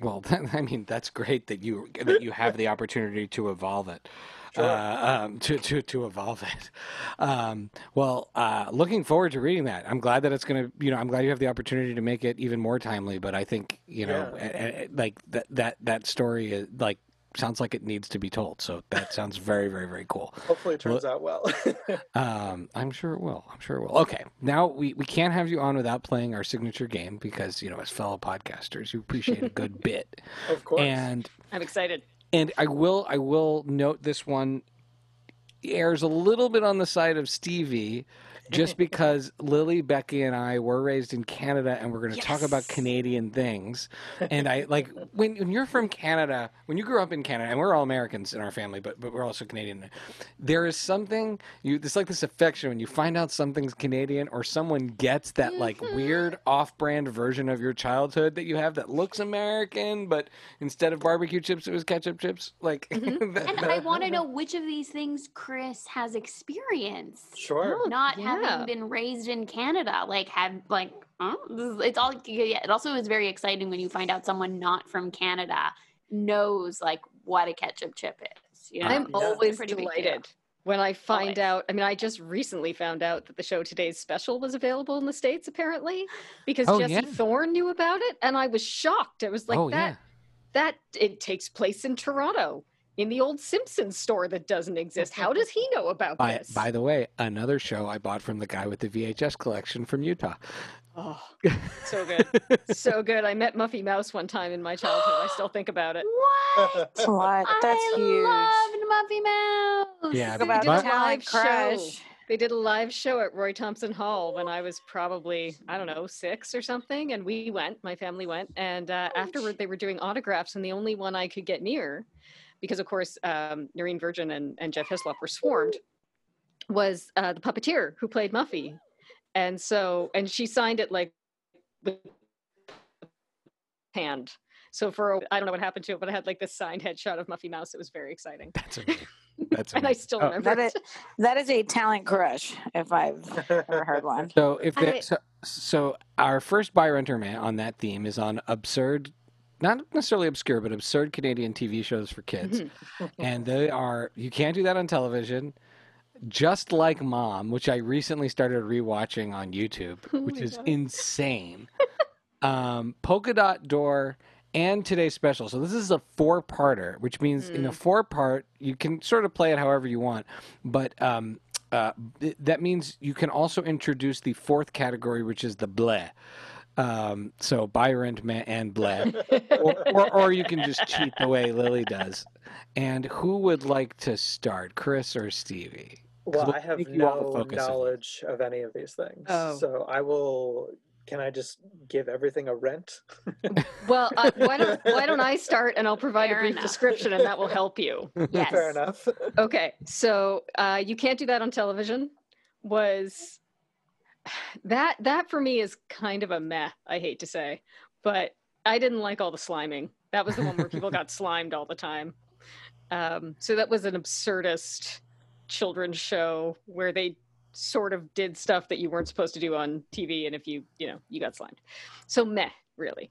Well, [LAUGHS] I mean, that's great that you that you have the opportunity to evolve it, sure. uh, um, to to to evolve it. [LAUGHS] Um, well, uh, looking forward to reading that. I'm glad that it's going to, you know, I'm glad you have the opportunity to make it even more timely. But I think, you know, yeah. like that that that story is like sounds like it needs to be told. So that sounds very, very, very cool. Hopefully it turns well, out well. [LAUGHS] um, I'm sure it will. I'm sure it will. Okay. Now we, we can't have you on without playing our signature game because, you know, as fellow podcasters, you appreciate a good [LAUGHS] bit. Of course. And I'm excited. And I will I will note this one airs a little bit on the side of Stevie just [LAUGHS] because Lily, Becky, and I were raised in Canada and we're going to yes. talk about Canadian things. And I [LAUGHS] like when, when you're from Canada, when you grew up in Canada, and we're all Americans in our family, but but we're also Canadian. There is something you it's like this affection when you find out something's Canadian or someone gets that mm-hmm. like weird off-brand version of your childhood that you have that looks American, but instead of barbecue chips, it was ketchup chips. Like, [LAUGHS] mm-hmm. that, and that, I want to know which of these things Chris has experience. Sure, oh, not yeah having been raised in Canada, like have like it's all yeah, it also is very exciting when you find out someone not from Canada knows like what a ketchup chip is. You know? I'm yeah. always delighted when I find always. out. I mean, I just recently found out that the show today's special was available in the states apparently [GASPS] because oh, Jesse yeah. Thorn knew about it, and I was shocked. It was like oh, that. That it takes place in Toronto in the old Simpsons store that doesn't exist. How does he know about by, this? By the way, another show I bought from the guy with the VHS collection from Utah. Oh, [LAUGHS] so good. so good. I met Muffy Mouse one time in my childhood. I still think about it. What? [LAUGHS] what? That's I huge. loved Muffy Mouse. Yeah, they did a live show. They did a live show at Roy Thomson Hall when I was probably, I don't know, six or something. And we went, my family went. And uh, afterward, they were doing autographs. And the only one I could get near because of course um, Nerene Virgin and, and Jeff Hyslop were swarmed, was uh, the puppeteer who played Muffy, and so and she signed it like with hand. So for I don't know what happened to it, but I had like this signed headshot of Muffy Mouse. It was very exciting. That's amazing. That's [LAUGHS] and I still oh, remember that is, that is a talent crush if I've ever heard one. [LAUGHS] So if the, so, so our first buy renter man on that theme is on absurd not necessarily obscure, but absurd Canadian TV shows for kids. Mm-hmm. and they are, you can't do that on television. Just like Mom, which I recently started rewatching on YouTube, [LAUGHS] oh which is God. insane. [LAUGHS] um, Polka Dot Door and today's special. So this is a four parter, which means mm. in a mm. four part, you can sort of play it however you want. But um, uh, that means you can also introduce the fourth category, which is the bleh Um, so Byron Ma- and Bled, [LAUGHS] or, or or you can just cheat the way Lily does. And who would like to start, Chris or Stevie? Well, we'll I have make you all the no focus of knowledge of any of these things. Oh. So I will. Can I just give everything a rent? [LAUGHS] Well, uh, why don't why don't I start and I'll provide Fair a brief enough. description and that will help you. [LAUGHS] Yes. Fair enough. Okay, so uh, you can't do that on television. Was that that for me is kind of a meh. I hate to say, but I didn't like all the sliming. That was the one where people [LAUGHS] got slimed all the time. Um, so that was an absurdist children's show where they sort of did stuff that you weren't supposed to do on TV, and if you you know you got slimed. So meh, really.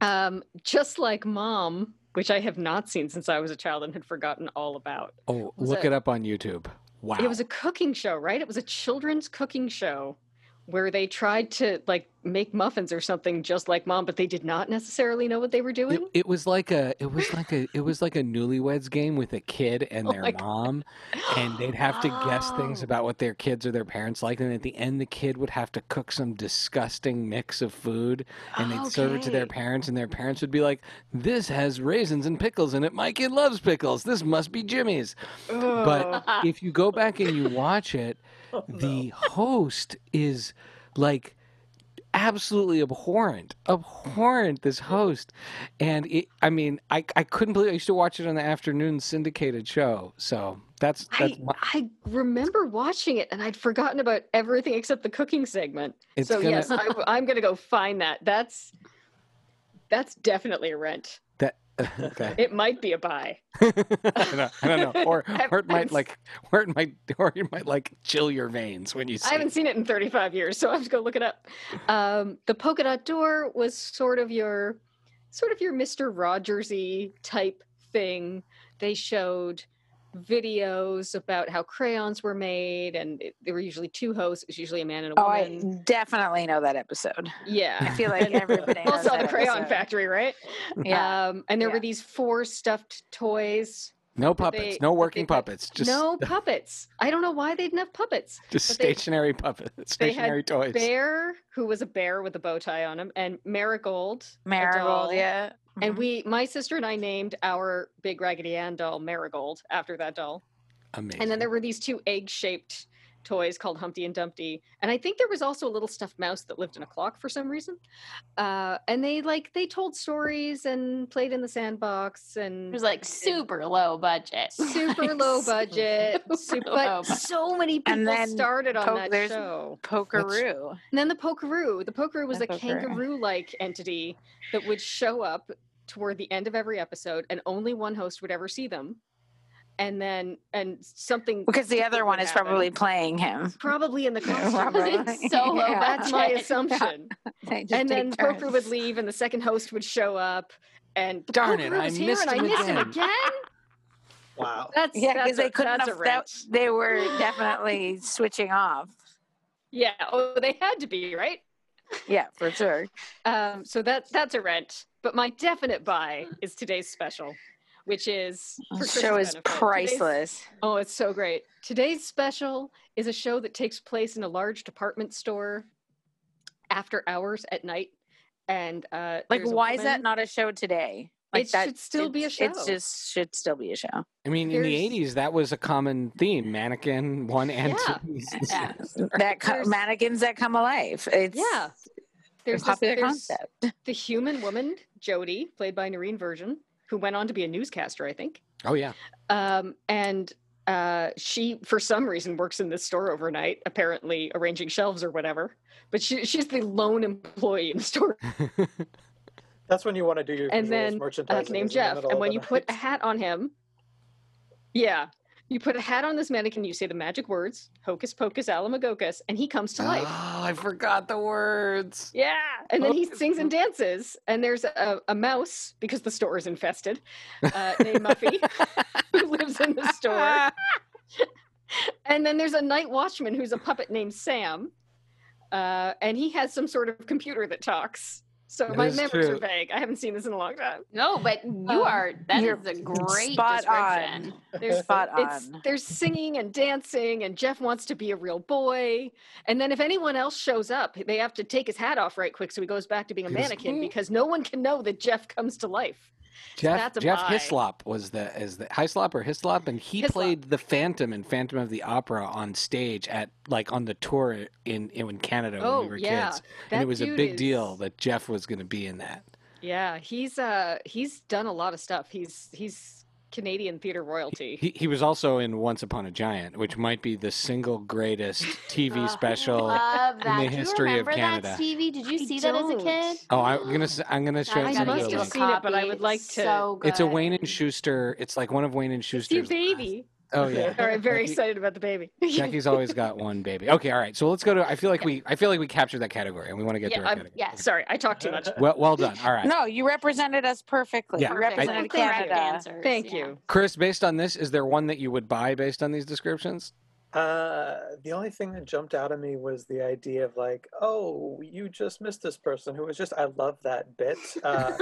Um, just like Mom, which I have not seen since I was a child and had forgotten all about. Oh, look it- it up on YouTube. Wow. It was a cooking show, right? It was a children's cooking show where they tried to like make muffins or something just like mom, but they did not necessarily know what they were doing. it was like a it was like a it was [LAUGHS] like a newlyweds game with a kid and Oh their God. mom and they'd [GASPS] have to guess things Oh. about what their kids or their parents liked and at the end the kid would have to cook some disgusting mix of food and they'd serve it to their parents and their parents would be like this has raisins and pickles in it my kid loves pickles this must be jimmy's but Oh. if you go back and you [LAUGHS] watch it Oh, no. the host is like absolutely abhorrent abhorrent this host and it, i mean I, I couldn't believe i used to watch it on the afternoon syndicated show so that's that's I, my, I remember watching it and I'd forgotten about everything except the cooking segment. It's so gonna- yes, I, I'm going to go find that. That's that's definitely a rent. Okay It might be a buy. [LAUGHS] I, don't know, I don't know [LAUGHS] or or it might like or it might or it might like chill your veins when you see I haven't seen it in 35 years, so I'm just gonna look it up. Um, the polka dot door was sort of your, sort of your Mister Rogersy type thing. They showed videos about how crayons were made, and it, there were usually two hosts. It was usually a man and a Oh, woman. I definitely know that episode. yeah. I feel [LAUGHS] like everybody knows also that the crayon episode. factory, right? Yeah. Um, and there Yeah. were these four stuffed toys. no puppets they- no that they working puppets just no [LAUGHS] puppets. I don't know why they didn't have puppets. just but they- stationary puppets they had stationary toys Bear, who was a bear with a bow tie on him, and Marigold. Marigold, doll. Yeah. And we, my sister and I, named our big Raggedy Ann doll Marigold after that doll. amazing And then there were these two egg-shaped toys called Humpty and Dumpty, and I think there was also a little stuffed mouse that lived in a clock for some reason. Uh, and they like they told stories and played in the sandbox and It was like super low budget. super [LAUGHS] low budget. [LAUGHS] Super super, low but so many people started on po- that there's- show. Pokeroo. And then the Pokeroo. The Pokeroo was The a kangaroo-like entity that would show up toward the end of every episode, and only one host would ever see them. And then, and something Because the other one would is happen. probably playing him. probably in the [LAUGHS] costume. Probably. It's so Yeah. That's my [LAUGHS] assumption. [LAUGHS] They just and then take Poker would leave, and the second host would show up, and the Darn it, Pokeroo I was here, missed and I him missed him again. again. Wow. That's Yeah, because they couldn't that's have. That, they were definitely switching off. Yeah, oh, they had to be right. Yeah, for sure. Um, so that that's a rent. But my definite buy is today's special, which is The show is benefit. Today's- priceless. Oh, it's so great. Today's special is a show that takes place in a large department store after hours at night. And uh, Like, why is that not a show today? Like It that should still be a show. It just should still be a show. I mean, in the '80s, that was a common theme: mannequin, one and Yeah. two. [LAUGHS] Yeah. that co- There's- mannequins that come alive. It's Yeah. a There's, this, popular there's concept. [LAUGHS] the human woman, Jody, played by Nerene Virgin, who went on to be a newscaster, I think. Oh yeah, Um, and uh, she, for some reason, works in this store overnight, apparently arranging shelves or whatever. But she, she's the lone employee in the store, [LAUGHS] That's when you want to do your and visuals then uh, merchandising named is the Jeff. And when the you put a hat on him, yeah, you put a hat on this mannequin, you say the magic words, hocus pocus alamagocus, and he comes to life. Oh, I forgot the words. Yeah, and then he sings and dances, and there's a, a mouse because the store is infested, uh, [LAUGHS] named Muffy, [LAUGHS] who lives in the store. [LAUGHS] And then there's a night watchman who's a puppet named Sam, uh, and he has some sort of computer that talks. So That my memories true. are vague. I haven't seen this in a long time. No, but you Um, are. That is you're a great spot description. on. [LAUGHS] There's Spot it's on. there's singing and dancing, and Jeff wants to be a real boy. And then if anyone else shows up, they have to take his hat off right quick, so he goes back to being a mannequin [LAUGHS] because no one can know that Jeff comes to life. Jeff a Jeff buy. Hislop was the is the Hyslop or Hislop, and he Hislop. played the Phantom in Phantom of the Opera on stage at like on the tour in in Canada when Oh, we were yeah. kids, and it was a big deal that Jeff was going to be in that. Yeah, he's uh he's done a lot of stuff. He's he's Canadian theater royalty. He he was also in Once Upon a Giant, which might be the single greatest TV Uh, special. Love that. the Do you history of remember Canada. that, Stevie? Did you I see that as a kid? Oh, I'm gonna I'm gonna show I I send gotta you must a have link. seen it, but I would like It's to- So It's a. Wayne and Shuster. It's like one of Wayne and Steve Shuster's. baby. Oh [LAUGHS] yeah. All right, very Jackie- excited about the baby. [LAUGHS] Jackie's always got one baby. Okay, all right. So let's go to. I feel like we. I feel like we captured that category, and we want to get Yeah, to our I'm- Yes. Sorry, I talked too much. Well, well done. All right, No, you represented us perfectly. Yeah. You Perfect. represented Correct Canada. answers, Thank yeah. you. Chris. Based on this, is there one that you would buy based on these descriptions? Uh, the only thing that jumped out at me was the idea of like, oh, you just missed this person who was just. I love that bit. Uh,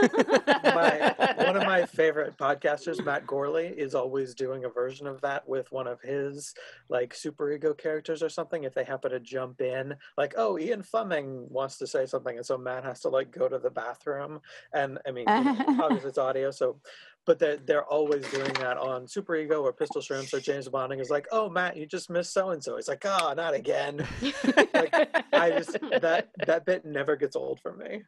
my one of my favorite podcasters, Matt Gorley, is always doing a version of that with one of his like superego characters or something. If they happen to jump in, like, oh, Ian Fleming wants to say something, and so Matt has to like go to the bathroom, and I mean, you know, obviously it's audio, so. But they're, they're always doing that on Super Ego or Pistol Shrimp. So James Bonding is like, oh Matt, you just missed so and so. It's like, oh, not again. [LAUGHS] I just that that bit never gets old for me.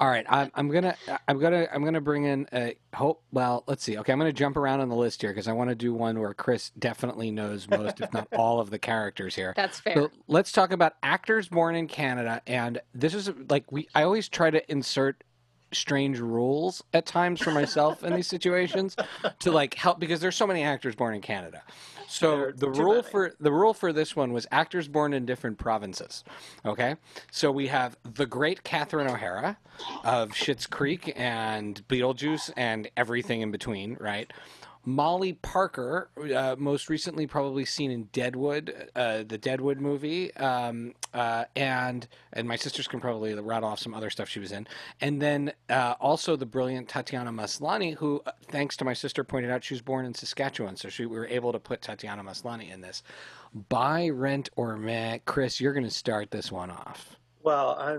All right, I'm, I'm gonna I'm gonna I'm gonna bring in a hope. Well, let's see. Okay, I'm gonna jump around on the list here because I want to do one where Chris definitely knows most, if not all, of the characters here. That's fair. So let's talk about actors born in Canada, and this is like we. I always try to insert strange rules at times for myself in these situations to [LAUGHS] like help because there's so many actors born in Canada. So the rule many. for the rule for this one was actors born in different provinces. Okay, so we have the great Catherine O'Hara of Schitt's Creek and Beetlejuice and everything in between, right? Molly Parker, uh, most recently probably seen in Deadwood, uh, the Deadwood movie, um, uh, and and my sisters can probably rattle off some other stuff she was in, and then uh, also the brilliant Tatiana Maslany, who, uh, thanks to my sister, pointed out she was born in Saskatchewan, so she, we were able to put Tatiana Maslany in this. Buy, rent, or meh, Chris, you're going to start this one off. Well, I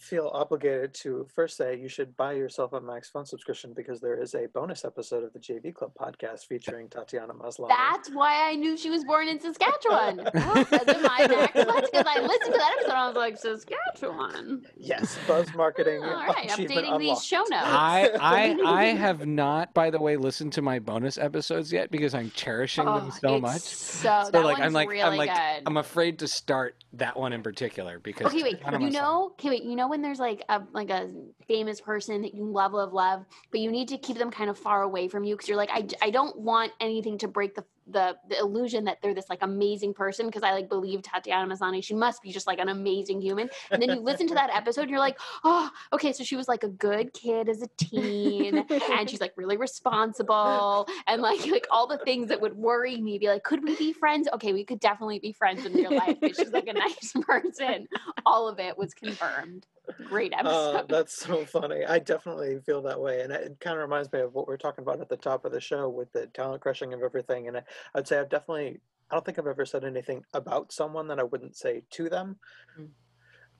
feel obligated to first say you should buy yourself a Max Fun subscription because there is a bonus episode of the JV Club podcast featuring Tatiana Maslany. That's why I knew she was born in Saskatchewan. [LAUGHS] Because of my next Because I listened to that episode, I was like, Saskatchewan. yes, buzz marketing. All right, achievement updating these show notes. I, [LAUGHS] I I have not, by the way, listened to my bonus episodes yet because I'm cherishing them Oh, so it's much. So, So that like one's I'm like really I'm like good. I'm afraid to start that one in particular because Okay, wait. You know, okay, wait. You know when there's like a like a famous person that you love, love, love, but you need to keep them kind of far away from you because you're like, I, I don't want anything to break the the the illusion that they're this like amazing person because I like believe Tatiana Maslany. She must be just like an amazing human. And then you listen to that episode, and you're like, oh, okay, so she was like a good kid as a teen, and she's like really responsible, and like like all the things that would worry me. Be like, could we be friends? Okay, we could definitely be friends in real life. She's like a [LAUGHS] nice person. All of it was confirmed. Great episode. Uh, that's so funny. I definitely feel that way, and it kind of reminds me of what we are talking about at the top of the show with the talent crushing of everything. And I, I'd say I've definitely. I don't think I've ever said anything about someone that I wouldn't say to them. Mm.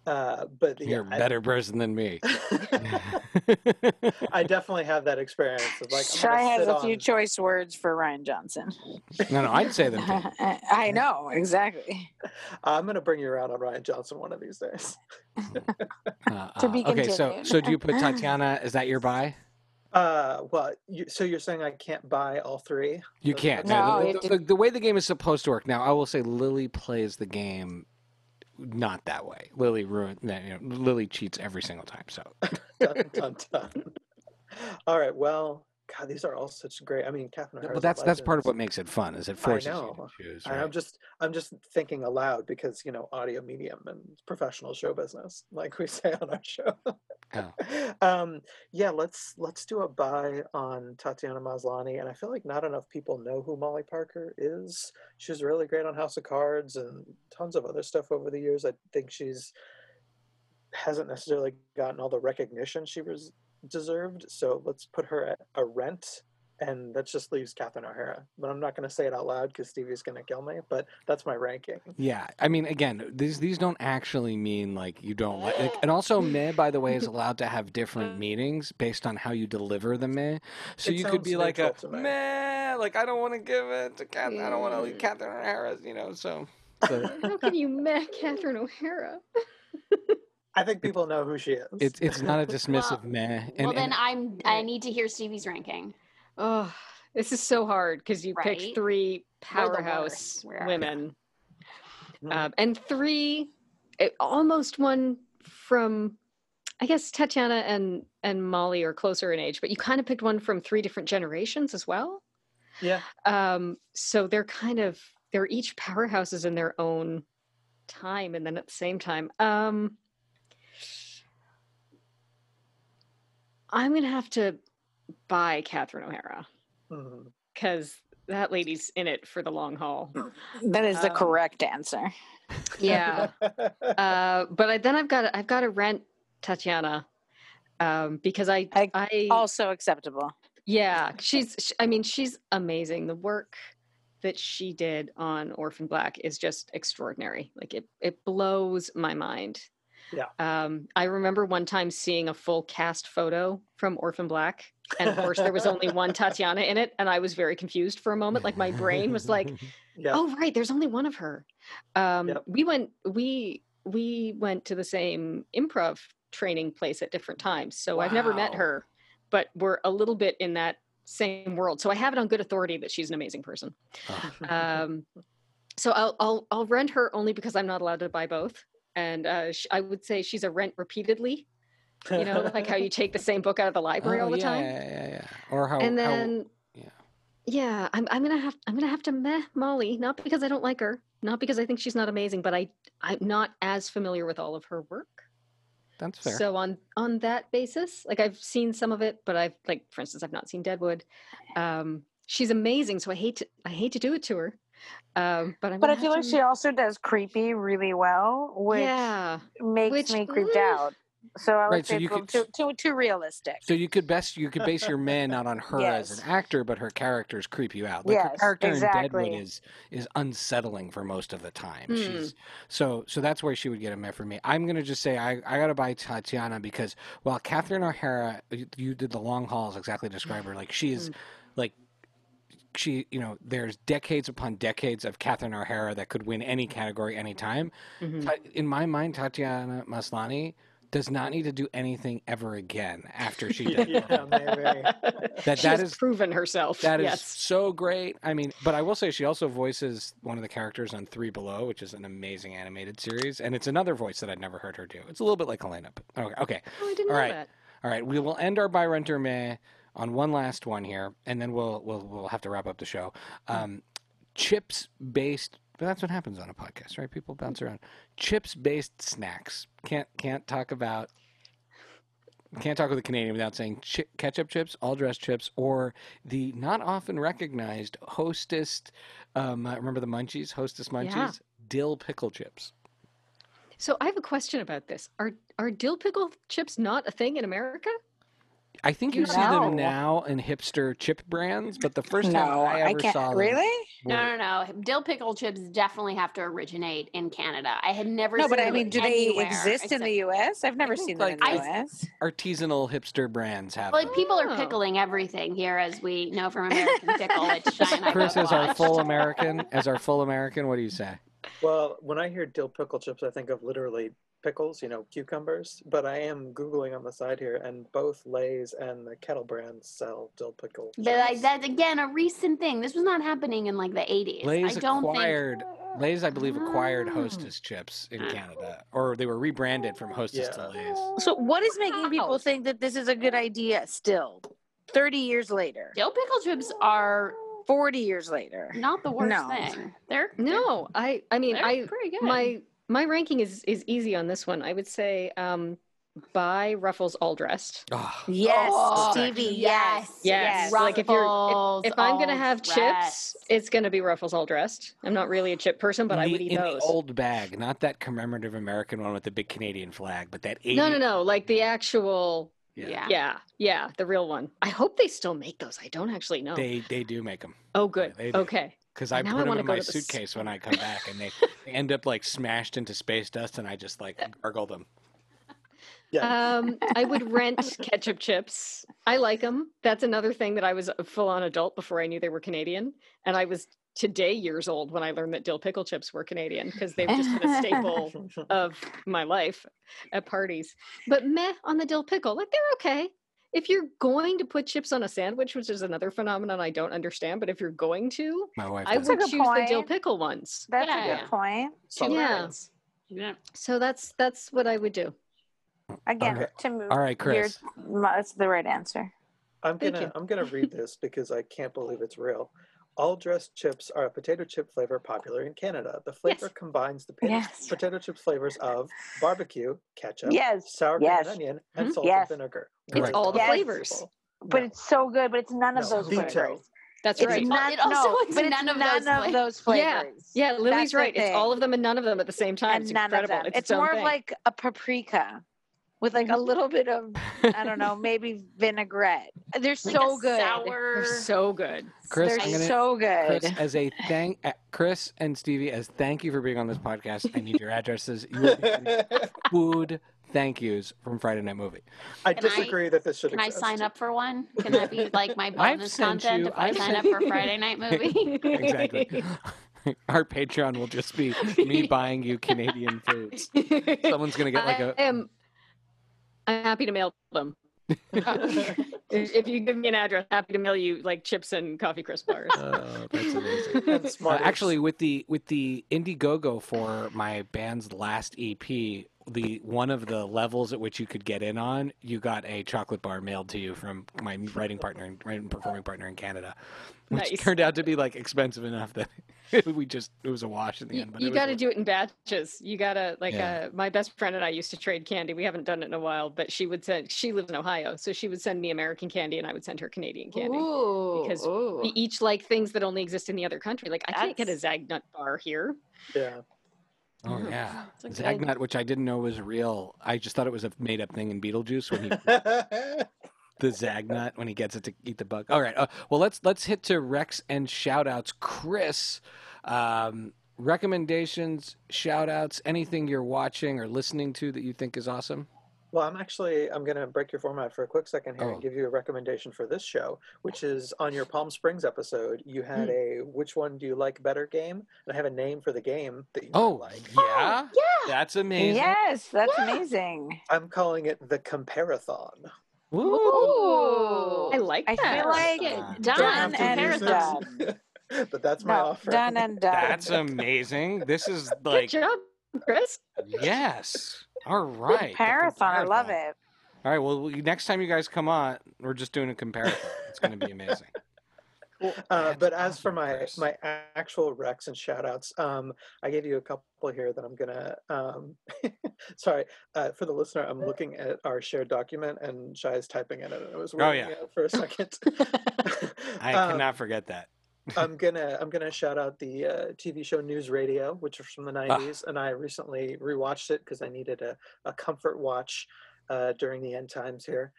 Uh, but you're yeah, a better person than me. [LAUGHS] I [LAUGHS] definitely have that experience of like I'm Shy has sit a few choice words for Rian Johnson. no, no, I'd say them. Too. [LAUGHS] I know exactly. I'm gonna bring you around on Rian Johnson one of these days. Uh, To uh, be okay, so continued. so do you put Tatiana? Is that your buy? Uh, well, you, so you're saying I can't buy all three? You can't. those- No, the, the, the, the way the game is supposed to work. Now, I will say Lily plays the game not that way. Lily ruined. You know, Lily cheats every single time. So [LAUGHS] dun, dun, dun. All right. Well, God, these are all such great. I mean, Catherine. but that's that's part of what makes it fun. Is it forces you know. to choose. And I'm just, I'm just thinking aloud because you know, audio medium and professional show business, like we [LAUGHS] say on our show. Oh. [LAUGHS] um, yeah, let's let's do a buy on Tatiana Maslany, and I feel like not enough people know who Molly Parker is. She's really great on House of Cards and tons of other stuff over the years. I think she's hasn't necessarily gotten all the recognition she was deserved. So let's put her at a rent and that just leaves Catherine O'Hara. But I'm not going to say it out loud because Stevie's going to kill me. But that's my ranking. Yeah, I mean, again, these these don't actually mean like you don't like. like [GASPS] and also, meh, by the way, is [LAUGHS] allowed to have different uh. meanings based on how you deliver the meh. So It you could be like a me. meh, like I don't want to give it to Catherine. I don't want to leave Catherine O'Hara. You know, so. so How can you met Catherine O'Hara? [LAUGHS] I think people know who she is. it's it's not a dismissive Well- meh. And, well, then and- I'm. I need to hear Stevie's ranking. Oh, this is so hard because you Right. picked three powerhouse worst. We are. women, Mhm. um, and three, eh, almost one from. I guess Tatiana and and Molly are closer in age, but you kind of picked one from three different generations as well. yeah. Um, so they're kind of they're each powerhouses in their own time, and then at the same time, um, I'm gonna have to buy Catherine O'Hara because that lady's in it for the long haul. That is the Um, correct answer. Yeah, [LAUGHS] uh, but I, then I've got to, I've got to rent Tatiana um, because I I- I Also acceptable. yeah she's sh- I mean she's amazing. The work that she did on Orphan Black is just extraordinary. Like it it blows my mind. Yeah. Um, I remember one time seeing a full cast photo from Orphan Black, and of course there was only one Tatiana in it, and I was very confused for a moment. Like my brain was like, [LAUGHS] yeah. oh right there's only one of her um Yep. we went we we went to the same improv training place at different times so i've never met her but we're a little bit in that same world so i have it on good authority that she's an amazing person Oh. um so i'll i'll, I'll rent her only because i'm not allowed to buy both and uh, sh- i would say she's a rent repeatedly you know like how you [LAUGHS] take the same book out of the library Oh, all the yeah, time Yeah, yeah, yeah. Or how and how- then yeah. yeah I'm, I'm gonna have i'm gonna have to meh molly not because i don't like her not because i think she's not amazing but i i'm not as familiar with all of her work that's fair. so on on that basis like i've seen some of it but i've like for instance i've not seen deadwood um she's amazing so i hate to i hate to do it to her um but i'm But I feel like to- she also does creepy really well, which yeah makes which- me creeped mm. out. So I would Right, so say you it's could- too, too too realistic. So you could best you could base your man not on [LAUGHS] her as an actor, but her characters creep you out. Like her Yes, character in Deadwood is is unsettling for most of the time. Hmm. She's so so that's where she would get a met for me. I'm gonna just say I, I gotta buy Tatiana because while Catherine O'Hara you, you did the long hauls exactly describe her like she is like she you know there's decades upon decades of Catherine O'Hara that could win any category anytime. Mhm. Ta- in my mind, Tatiana Maslany does not need to do anything ever again after she [LAUGHS] did. yeah, maybe. [LAUGHS] That she that has is proven herself that is yes so great. I mean, but I will say she also voices one of the characters on Three Below, which is an amazing animated series, and it's another voice that I'd never heard her do. It's a little bit like Helena. But okay, okay, oh, i didn't All know right. that all right. We will end our by renter meh on one last one here, and then we'll we'll we'll have to wrap up the show. Um, chips based. But that's what happens on a podcast, right? People bounce around. Chips based snacks. Can't can't talk about can't talk with a Canadian without saying chi- ketchup chips, all dress chips, or the not often recognized Hostess. Um, uh, remember the Munchies? Hostess Munchies, Yeah. dill pickle chips. so i have a question about this are are dill pickle chips not a thing in america I think you No. see them now in hipster chip brands, but the first time no, I I, ever can't. saw them, Really? No, were- no, no. Dill pickle chips definitely have to originate in Canada. I had never. Seen them. No, but I mean, do they anywhere exist in the U.S.? I've never think, seen them in like, the I- U.S. artisanal hipster brands have. Like them. people are Oh. pickling everything here, as we know from [LAUGHS] American Pickle, which Shai and I Chris, both as our full American, as our full American, what do you say? Well, when I hear dill pickle chips, I think of literally pickles, you know, cucumbers. But I am googling on the side here, and both Lay's and the Kettle brands sell dill pickle. But like chips. that's again a recent thing. This was not happening in like the eighties. Lay's I don't acquired Lay's, I believe, acquired Oh. Hostess chips in Oh. Canada, or they were rebranded from Hostess to Lay's. So, what is making Wow. people think that this is a good idea still? 30 years later, dill pickle chips are 40 years later. not the worst No. thing. They're no i i mean i pretty good. my my ranking is is easy on this one. I would say um, buy Ruffles all dressed. Oh, Yes, Oh, Stevie. yes, Yes. Yes, Yes. like if you're if, if I'm gonna all have chips, it's gonna be Ruffles all dressed. I'm not really a chip person, but I would eat in those. the old bag, not that commemorative American one with the big Canadian flag, but that 80, no, no, no, like the actual. Yeah. Yeah. Yeah, yeah, the real one. I hope they still make those. I don't actually know. They they do make them oh, good. they do. okay. Because I Now I put them in my to the s- suitcase when I come back, and they, [LAUGHS] they end up like smashed into space dust, and I just like gargle them. Yeah. Um, I would rent [LAUGHS] ketchup chips. I like them. That's another thing that I was a full-on adult before I knew they were Canadian, and I was today years old when I learned that dill pickle chips were Canadian because they've just been a staple [LAUGHS] of my life at parties. But meh on the dill pickle, like they're okay. If you're going to put chips on a sandwich, which is another phenomenon I don't understand, but if you're going to, My wife. I would good choose the dill pickle ones. That's Yeah, a good point. Solid Yeah. points. Yeah. So that's that's what I would do. Again, Okay. to move. All right, Chris. That's the right answer. I'm gonna. I'm gonna read this because I can't believe it's real. All dressed chips are a potato chip flavor popular in Canada. The flavor Yes. combines the potato, Yes. potato chip flavors of barbecue, ketchup, Yes. sour cream Yes. and onion, and Mhm. salt Yes. and vinegar. It's Right. all the Yes. flavors. But No. it's so good, but it's none of those veto. flavors. That's It's right. not, It also no, is but it's none of none those of flavors. those Yeah. flavors. Yeah, Lily's That's right. It's all of them and none of them at the same time. and it's none incredible. of them. It's, It's, its more of like a paprika with like a little bit of I don't know, [LAUGHS] maybe vinaigrette. They're Like so a good. Sour. They're so good. Chris, They're gonna, so good. Chris, as a thank, uh, Chris and Stevie, as thank you for being on this podcast. I need your addresses. You will be [LAUGHS] food thank yous from Friday Night Movie. I Can I- disagree that this should Can I sign up for one? Can that be like my [LAUGHS] I've bonus content you- if I I've sign sent- up for Friday night movie? Exactly. Our Patreon will just be me buying you Canadian foods. Someone's gonna get like I a. am. I'm happy to mail them. [LAUGHS] if, if you give me an address, happy to mail you like chips and coffee crisp bars. Oh, that's amazing. [LAUGHS] And Uh, actually, with the with the Indiegogo for my band's last EP, the one of the levels at which you could get in on, you got a chocolate bar mailed to you from my writing partner and writing performing partner in Canada, which Nice. turned out to be like expensive enough that [LAUGHS] we just it was a wash in the You, end. But you got to do it in batches. You got to like Yeah. uh, my best friend and I used to trade candy. We haven't done it in a while, but she would send. She lives in Ohio, so she would send me American candy, and I would send her Canadian candy. Ooh, Because ooh. We each like things that only exist in the other country. Like I can't get a That's- Zagnut bar here. yeah. Oh Mm. yeah, Zagnut, which I didn't know was real. I just thought it was a made up thing in Beetlejuice when he [LAUGHS] the Zagnut when he gets it to eat the bug. All right. Uh, well, let's let's hit to Rex and shoutouts. Chris, um, recommendations, shoutouts, anything you're watching or listening to that you think is awesome? Well, I'm actually I'm gonna break your format for a quick second here Oh. and give you a recommendation for this show, which is on your Palm Springs episode. You had Hmm. a which one do you like better game, and I have a name for the game that you Oh, like. yeah. yeah. That's amazing. Yes, that's Yeah. amazing. I'm calling it the Comparathon. Ooh. Ooh. I like that. I feel like Yeah, You done. don't have to use Comparison. it, [LAUGHS] but that's my no, offer. done and done. That's amazing. This is like Good like job, Chris. yes. All right. the Marathon. I love it. All right. Well, next time you guys come on, we're just doing a comparison. It's going to be amazing. [LAUGHS] Uh, That's but as for my Chris. my actual recs and shout outs, um, I gave you a couple here that I'm gonna. Um, [LAUGHS] sorry, uh, for the listener, I'm looking at our shared document and Shai is typing in it. And I was Oh, yeah. out for a second. [LAUGHS] I Um, cannot forget that. I'm [LAUGHS] gonna I'm gonna shout out the uh, TV show News Radio, which is from the Ah. 90s, and I recently rewatched it because I needed a, a comfort watch uh, during the end times here.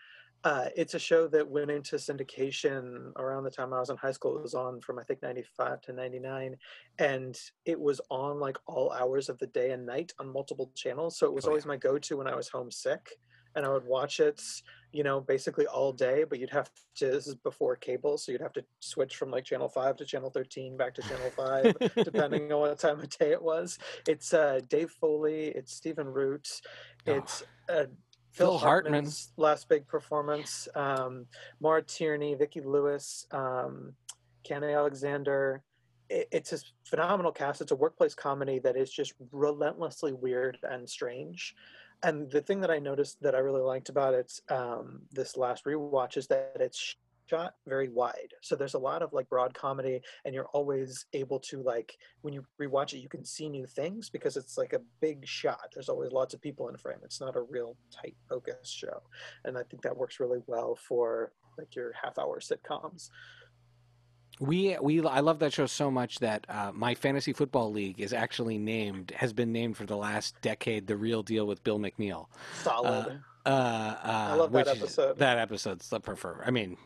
Uh, it's a show that went into syndication around the time I was in high school. It was on from I think 95 to 99, and it was on like all hours of the day and night on multiple channels. So it was Oh, always yeah. my go-to when I was homesick, and I would watch it you know, basically all day, but you'd have to, this is before cable, so you'd have to switch from like channel 5 to channel 13 back to channel 5, depending on what time of day it was. It's uh, Dave Foley, it's Stephen Root, Oh. it's uh, Phil Phil Hartman. Hartman's last big performance, um, Maura Tierney, Vicki Lewis, um, Khandi Alexander. It's a phenomenal cast. It's a workplace comedy that is just relentlessly weird and strange. And the thing that I noticed that I really liked about it um, this last rewatch is that it's shot very wide. So there's a lot of like broad comedy and you're always able to like when you rewatch it you can see new things because it's like a big shot. There's always lots of people in frame. It's not a real tight focus show. And i think that works really well for like your half hour sitcoms We we I love that show so much that uh, my fantasy football league is actually named has been named for the last decade the real deal with Bill McNeal. solid Uh, uh, I love that is- episode. that episode's the prefer. I mean,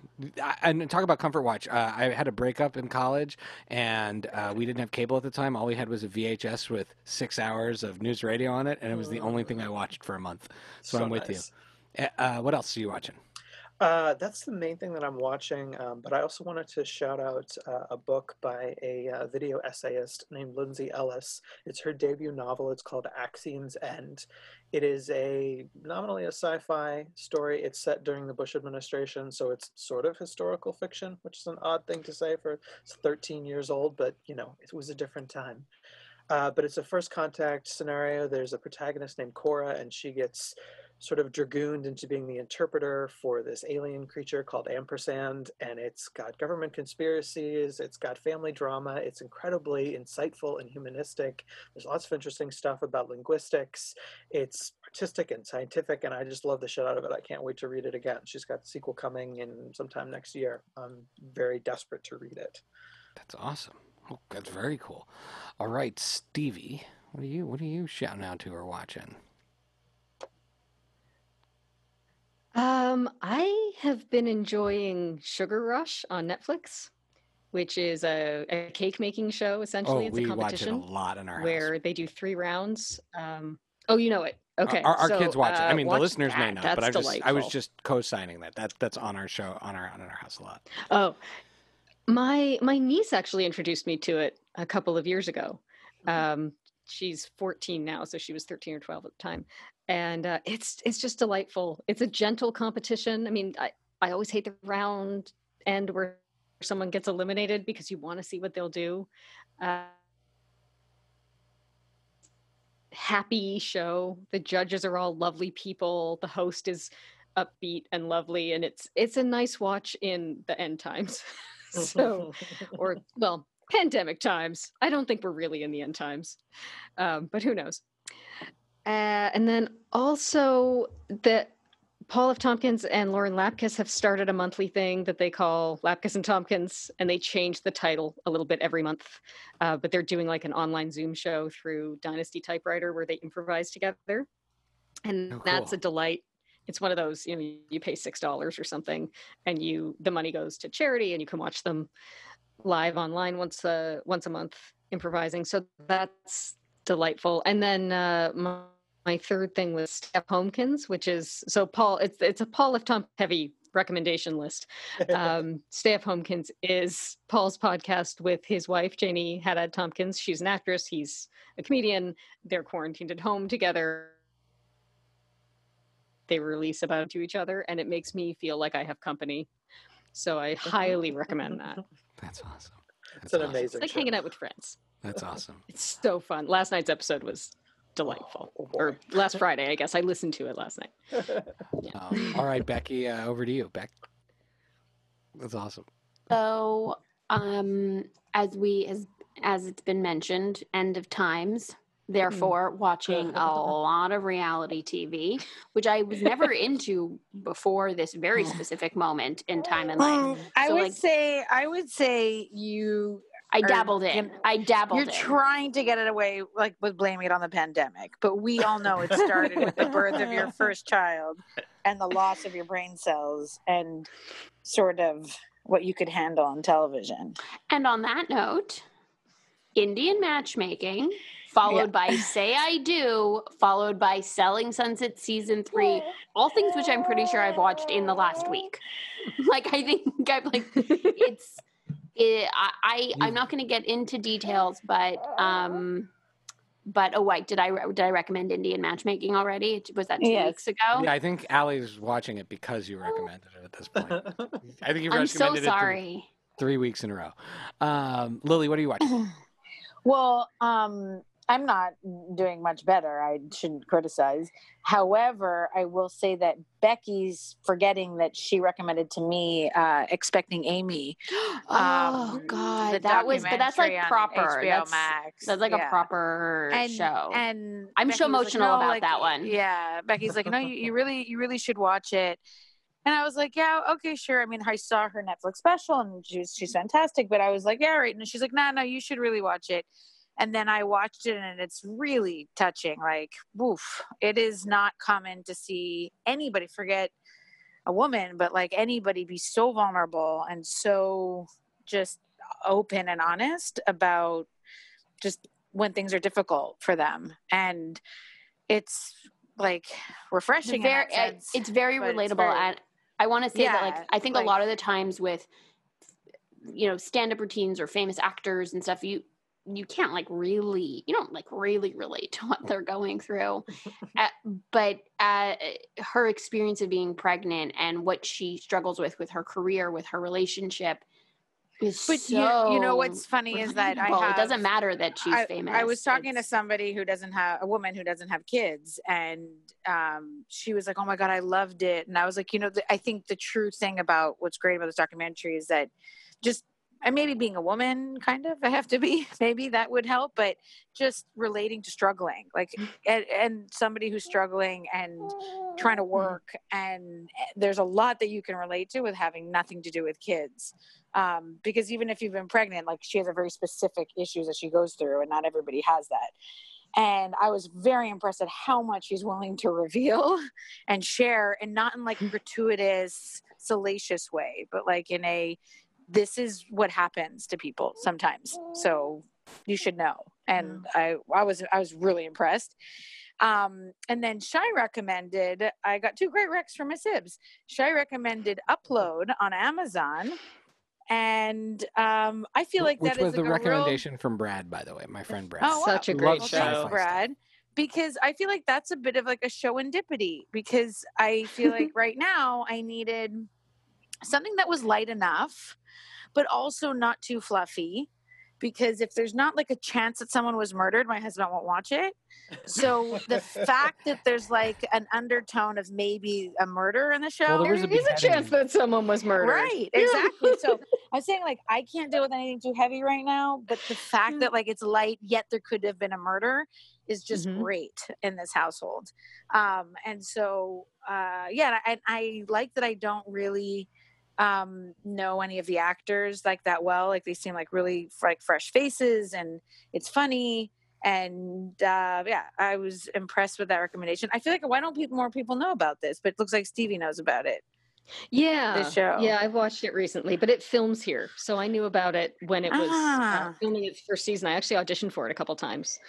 I, and talk about comfort watch. Uh, I had a breakup in college, and uh, we didn't have cable at the time. All we had was a VHS with six hours of news radio on it, and it was the only thing I watched for a month. So, I'm with nice. you. Uh, what else are you watching? Uh, that's the main thing that I'm watching. Um, but I also wanted to shout out uh, a book by a uh, video essayist named Lindsay Ellis. It's her debut novel. It's called Axiom's End. It is a nominally a sci-fi story. It's set during the Bush administration, so it's sort of historical fiction, which is an odd thing to say for it's 13 years old. But you know, it was a different time. Uh, but it's a first contact scenario. There's a protagonist named Cora, and she gets sort of dragooned into being the interpreter for this alien creature called ampersand and it's got government conspiracies it's got family drama it's incredibly insightful and humanistic there's lots of interesting stuff about linguistics it's artistic and scientific and i just love the shit out of it i can't wait to read it again she's got the sequel coming in sometime next year i'm very desperate to read it That's awesome. Oh, that's very cool. All right, Stevie, what are you what are you shouting out to or watching? Um, I have been enjoying Sugar Rush on Netflix, which is a, a cake making show. Essentially, oh, it's a it a competition lot in our where house. they do three rounds. Um, oh, you know it. Okay, our, our so, kids watch it. I uh, mean, the listeners may that. not, but I That's just I was just co-signing that. That that's on our show on our on our house a lot. Oh, my my niece actually introduced me to it a couple of years ago. Um, she's 14 now, so she was 13 or 12 at the time, and uh, it's it's just delightful. It's a gentle competition. I mean, I I always hate the round end where someone gets eliminated because you want to see what they'll do. Uh, happy show. The judges are all lovely people. The host is upbeat and lovely, and it's it's a nice watch in the end times. [LAUGHS] so or [LAUGHS] well pandemic times i don't think we're really in the end times um, but who knows uh, and then also that paul f. Tompkins and lauren lapkus have started a monthly thing that they call lapkus and tompkins and they change the title a little bit every month. Uh, but they're doing like an online zoom show through dynasty typewriter where they improvise together. And Oh, that's a delight. It's one of those you know you pay six dollars or something and you the money goes to charity and you can watch them live online once a once a month improvising. So that's delightful. And then uh my, my third thing was steph homekins which is so paul it's it's a paul f. Tomp heavy recommendation list. Um [LAUGHS] steph homekins is paul's podcast with his wife janie haddad tompkins. She's an actress he's a comedian. They're quarantined at home together. They release about to each other and it makes me feel like i have company. So i highly recommend that. That's awesome. That's it's an awesome. amazing it's like show. hanging out with friends. That's awesome. it's so fun. Last night's episode was delightful Oh, or last friday i guess i listened to it last night [LAUGHS] Um, all right, Becky, uh, over to you. Beck. That's awesome. So, um, as we as as it's been mentioned, end of times. Therefore, watching a [LAUGHS] lot of reality TV, which I was never into before this very [SIGHS] specific moment in time and life. Um, I would like- say I would say you I or, dabbled you in. I dabbled in. you're in. trying to get it away like with blaming it on the pandemic, but we all know it started with the birth of your [LAUGHS] first child and the loss of your brain cells and sort of what you could handle on television. And on that note, Indian matchmaking, followed by Say I Do, followed by Selling Sunset season three, all things which I'm pretty sure I've watched in the last week. [LAUGHS] like I think I've like [LAUGHS] it's it, I, I I'm not going to get into details, but um, but oh wait, did I did I recommend Indian matchmaking already? Was that two Yes. weeks ago? Yeah, I think Allie's watching it because you recommended it at this point. [LAUGHS] I think you've I'm so recommended it th- sorry. three weeks in a row. Um, Lily, what are you watching? [CLEARS THROAT] Well, um, I'm not doing much better. I shouldn't criticize. However, I will say that Becky's forgetting that she recommended to me uh, expecting Amy. [GASPS] oh Um, God, that was, but that's like proper. HBO That's, Max. that's like Yeah. a proper and, show. And I'm so Becky like, emotional "No, about like, that one." Yeah, Becky's like, no, you, you really, you really should watch it. And I was like, yeah, okay, sure. I mean, I saw her Netflix special, and she's she's fantastic. But I was like, yeah, right. And she's like, no, no, you should really watch it. And then I watched it, and it's really touching. Like, woof! It is not common to see anybody forget a woman, but like anybody be so vulnerable and so just open and honest about just when things are difficult for them. And it's like refreshing. in very, sense, it's very but it's relatable, very- and I want to say that like I think a lot of the times with you know stand-up routines or famous actors and stuff, you you can't like really you don't like really relate to what they're going through uh, [LAUGHS] but uh, her experience of being pregnant and what she struggles with with her career with her relationship is But so you, you know what's funny is that I have, it doesn't matter that she's I, famous. I was talking It's- to somebody who doesn't have a woman who doesn't have kids, and um, she was like, "Oh my god, I loved it," and I was like, "You know, the, I think the true thing about what's great about this documentary is that just." And maybe being a woman, kind of, I have to be. [LAUGHS] Maybe that would help, but just relating to struggling, like, and, and somebody who's struggling and trying to work, and eh, there's a lot that you can relate to with having nothing to do with kids um, because even if you've been pregnant, like she has a very specific issues that she goes through, and not everybody has that. And I was very impressed at how much she's willing to reveal [LAUGHS] and share, and not in like gratuitous, salacious way, but like in a this is what happens to people sometimes. So you should know. And I, I was, I was really impressed. Um, and then Shy recommended, I got two great recs from Miss Hibbs. Shy recommended Upload on Amazon. And um, I feel like Which that is was the like a real- recommendation from Brad, by the way, my friend Brad. Oh, wow. Such a great well, Sci-Fi thanks, show. Brad. Because I feel like that's a bit of like a show indipity. Because I feel [LAUGHS] like right now I needed something that was light enough, but also not too fluffy. Because if there's not like a chance that someone was murdered, my husband won't watch it. So the fact that there's like an undertone of maybe a murder in the show, Well, there There a a chance that someone was murdered. Right, Yeah. exactly. So [LAUGHS] I'm saying like I can't deal with anything too heavy right now, but the fact that like it's light yet there could have been a murder is just Mhm. great in this household. Um, and so uh, yeah, and I, I like that I don't really um know any of the actors like that well like they seem like really like fresh faces and it's funny and uh yeah i was impressed with that recommendation. I feel like why don't people more people know about this but it looks like stevie knows about it Yeah. show. Yeah, I've watched it recently, but it films here. So I knew about it when it was uh, Ah. filming its first season. I actually auditioned for it a couple times.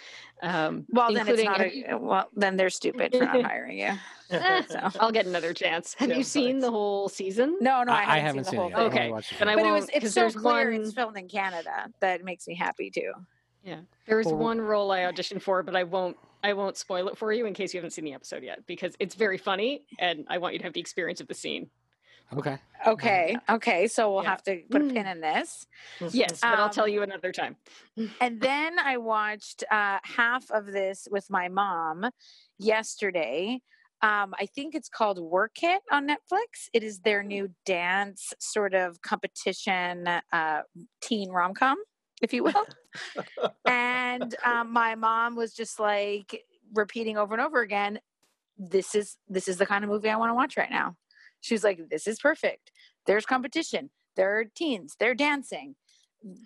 Um, Well, then it's not. have A, well, then they're stupid for not [LAUGHS] hiring you. [LAUGHS] So. I'll get another chance. Have Yeah, you seen thanks. the whole season? No, no, I I, haven't, I haven't seen seen the whole it thing. Okay, watched it I. But it was. won't, It's 'cause so clear one- it's filmed in Canada that makes me happy too. Yeah. There was Well- one role I auditioned for, but I won't I won't spoil it for you in case you haven't seen the episode yet because it's very funny and I want you to have the experience of the scene. Okay. Okay, okay. So we'll Yeah. have to put a pin in this. Yes, but I'll Um, tell you another time. And [LAUGHS] then I watched uh, half of this with my mom yesterday. Um, I think it's called Work It on Netflix. It is their new dance sort of competition uh, teen rom com, if you will. [LAUGHS] and um, my mom was just like repeating over and over again, "This is this is the kind of movie I want to watch right now." She was like, "This is perfect. There's competition. There are teens. They're dancing.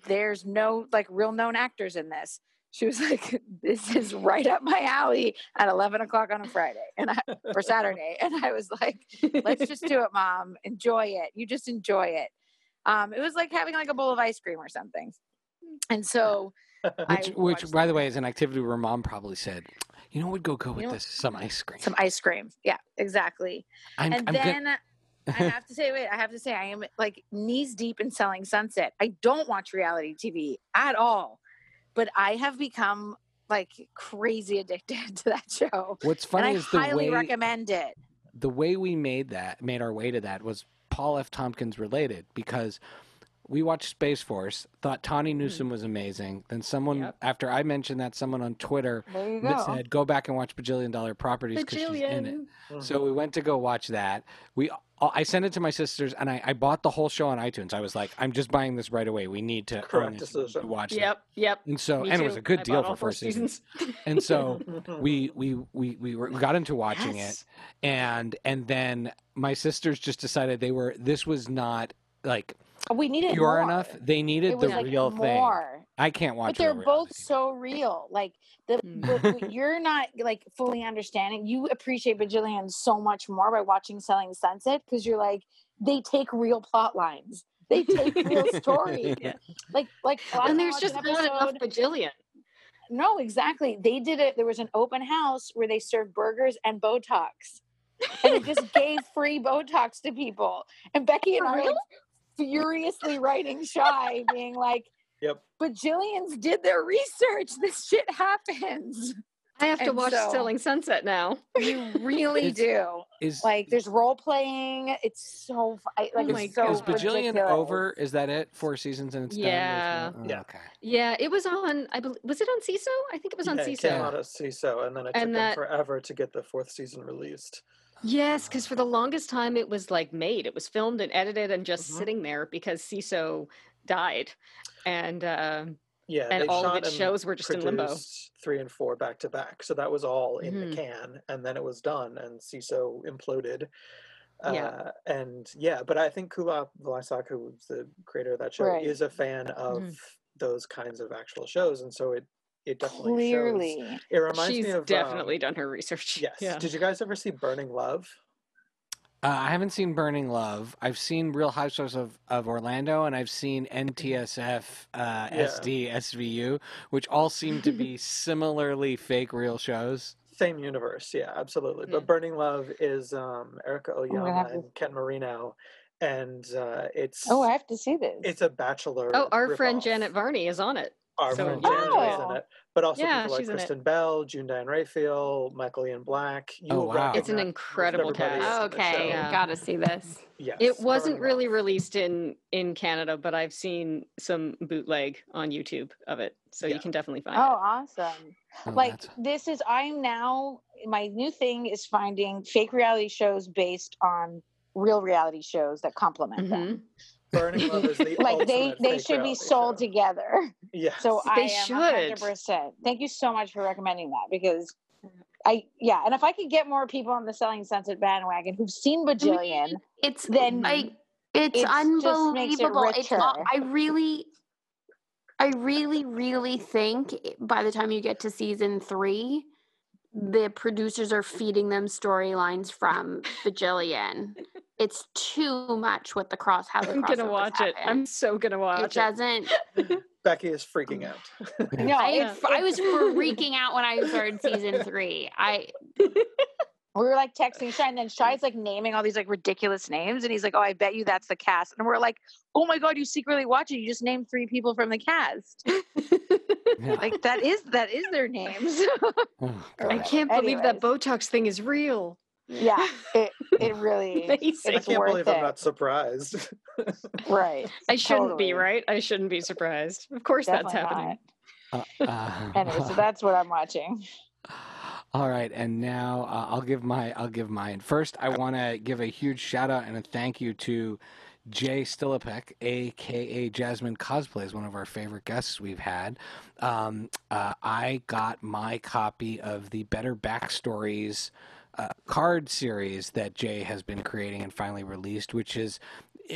There's no like real known actors in this." She was [LAUGHS] like, "This is right up my alley at 11 o'clock on a Friday and I, or Saturday." And I was like, "Let's just do it, mom. Enjoy it. You just enjoy it." Um, it was like having like a bowl of ice cream or something. And so, [LAUGHS] Which, which, by the way, is an activity where mom probably said, "You know what would go good with know- this? Some ice cream." some ice cream. Yeah, exactly. I'm, and I'm good. then I [LAUGHS] have to say, wait, I have to say, I am like knees deep in selling Sunset. I don't watch reality TV at all, but I have become like crazy addicted [LAUGHS] to that show. What's And funny I is the highly way recommend it. the way we made that made our way to that was Paul F. Tompkins related because we watched Space Force. Thought Tawny hmm. Newsome was amazing. Then someone Yep. after I mentioned that, someone on Twitter There you that go. said go back and watch Bajillion Dollar Properties because she's in it. Bajillion. So we went to go watch that. We uh, I sent it to my sisters and I, I bought the whole show on iTunes. I was like, I'm just buying this right away. We need to Correct own this decision. to watch Yep, yep. And so Me and it was a good I deal for all four first season. seasons. [LAUGHS] And so [LAUGHS] we we we we were, we got into watching Yes. it and and then my sisters just decided they were this was not like we needed pure more. enough. They needed the like real thing. I can't watch But they're both so real. Like the Mm. what, what you're not like fully understanding. You appreciate Bajillion so much more by watching Selling Sunset because you're like they take real plot lines. They take real stories. [LAUGHS] Yeah. Like like And there's just an not enough bajillion. No, exactly. They did it. There was an open house where they served burgers and Botox, and it just [LAUGHS] gave free Botox to people. And Becky and I like, furiously writing shy, being like, Yep. "Bajillion's did their research. This shit happens. I have to And watch so- Selling Sunset now. You really It's- do. Is Like, there's role playing. It's so I, like Oh my it's so God. is Bajillion ridiculous. over? Is that it? Four seasons and it's done? There's Yeah. no- oh, Yeah. Okay. Yeah, it was on. I bel was it on Seeso? I think it was on Yeah, it Seeso. came out as Seeso, and then it took And them forever to get the fourth season released. Yes, because for the longest time it was like made. It was filmed and edited and just Mhm. sitting there because Seeso died, and uh, Yeah, and all of its shows were just in limbo. Three and four back to back, so that was all in Mhm. the can, and then it was done, and Seeso imploded. Yeah. Uh, and yeah, but I think Kulap Vilaysack, who's the creator of that show, Right. is a fan of Mhm. those kinds of actual shows, and so it it definitely Clearly, shows. It reminds she's me of definitely um, done her research. [LAUGHS] Yes. Yeah. Did you guys ever see Burning Love? Uh, I haven't seen Burning Love. I've seen Real Housewives of, of Orlando, and I've seen NTSF, uh, Yeah. SD, SVU, which all seem to be [LAUGHS] similarly fake real shows. Same universe, yeah, absolutely. Yeah. But Burning Love is um, Erica gonna Oyama have to- and Ken Marino, and uh, it's oh, I have to see this. it's a bachelor. Oh, our friend. Janet Varney is on it. Our so friend yeah. Janet is in Oh. it, but also Yeah, people like she's in it. Kristen Bell, June Diane Raphael, Michael Ian Black. You Oh, will wow. It's an incredible everybody cast. in okay, show. Yeah. gotta see this. Yes, It wasn't really Love. released in in Canada, but I've seen some bootleg on YouTube of it, so Yeah. you can definitely find oh, it. Oh, awesome. Oh, like that's- this is i'm now my new thing is finding fake reality shows based on real reality shows that complement them mm-hmm. Burning Love is the [LAUGHS] like they they should be sold show. together [LAUGHS] Yeah, so i They am should. 100% thank you so much for recommending that because i yeah and if i could get more people on the selling sunset bandwagon who've seen bajillion It's Then like it's it just makes it unbelievable. It's all, richer. I really, I really, really think by the time you get to season three, the producers are feeding them storylines from Bajillion. it's too much with the cross. How the I'm gonna crossovers watch it. I'm so gonna watch it. doesn't. [LAUGHS] Becky is freaking out. [LAUGHS] no I, it's, I was [LAUGHS] freaking out when I started season three. I we were like texting Shy, and then [LAUGHS] Shy's like naming all these like ridiculous names, and he's like, "Oh, I bet you that's the cast." And we're like, "Oh my god, you secretly watch it? You just named three people from the cast. Yeah. [LAUGHS] Like that is that is their names." [LAUGHS] Oh, I can't believe that Botox thing is real. yeah, it it really Amazing. I it's can't worth believe it. I'm not surprised. right. I shouldn't Totally. be, right? I shouldn't be surprised. Of course that's happening. not. Uh, uh, Anyway, so that's what I'm watching. All right, and now uh, I'll give my I'll give mine. First, I want to give a huge shout out and a thank you to Jay Stillipek, aka Jasmine Cosplays, one of our favorite guests we've had. Um, uh, I got my copy of the Better Backstories uh, card series that Jay has been creating and finally released, which is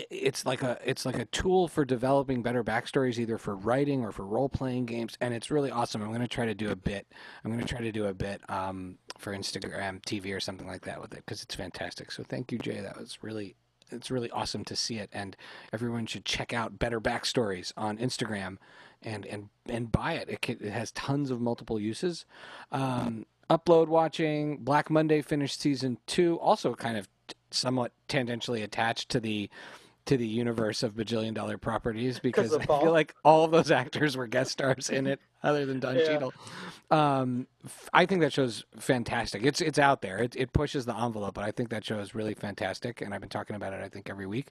it's like a it's like a tool for developing better backstories, either for writing or for role playing games, and it's really awesome. I'm going to try to do a bit. I'm going to try to do a bit um, for Instagram TV or something like that with it because it's fantastic. So thank you, Jay. That was really it's really awesome to see it, and everyone should check out Better Backstories on Instagram and and and buy it. It, can, it has tons of multiple uses. Um, upload watching Black Monday finished season two, also kind of somewhat tangentially attached to the to the universe of bajillion dollar properties [LAUGHS] because I feel like all of those actors were guest stars in it, [LAUGHS] other than Don Yeah. Cheadle. Um, I think that show's fantastic. It's it's out there. It it pushes the envelope, but I think that show is really fantastic, and I've been talking about it. I think every week.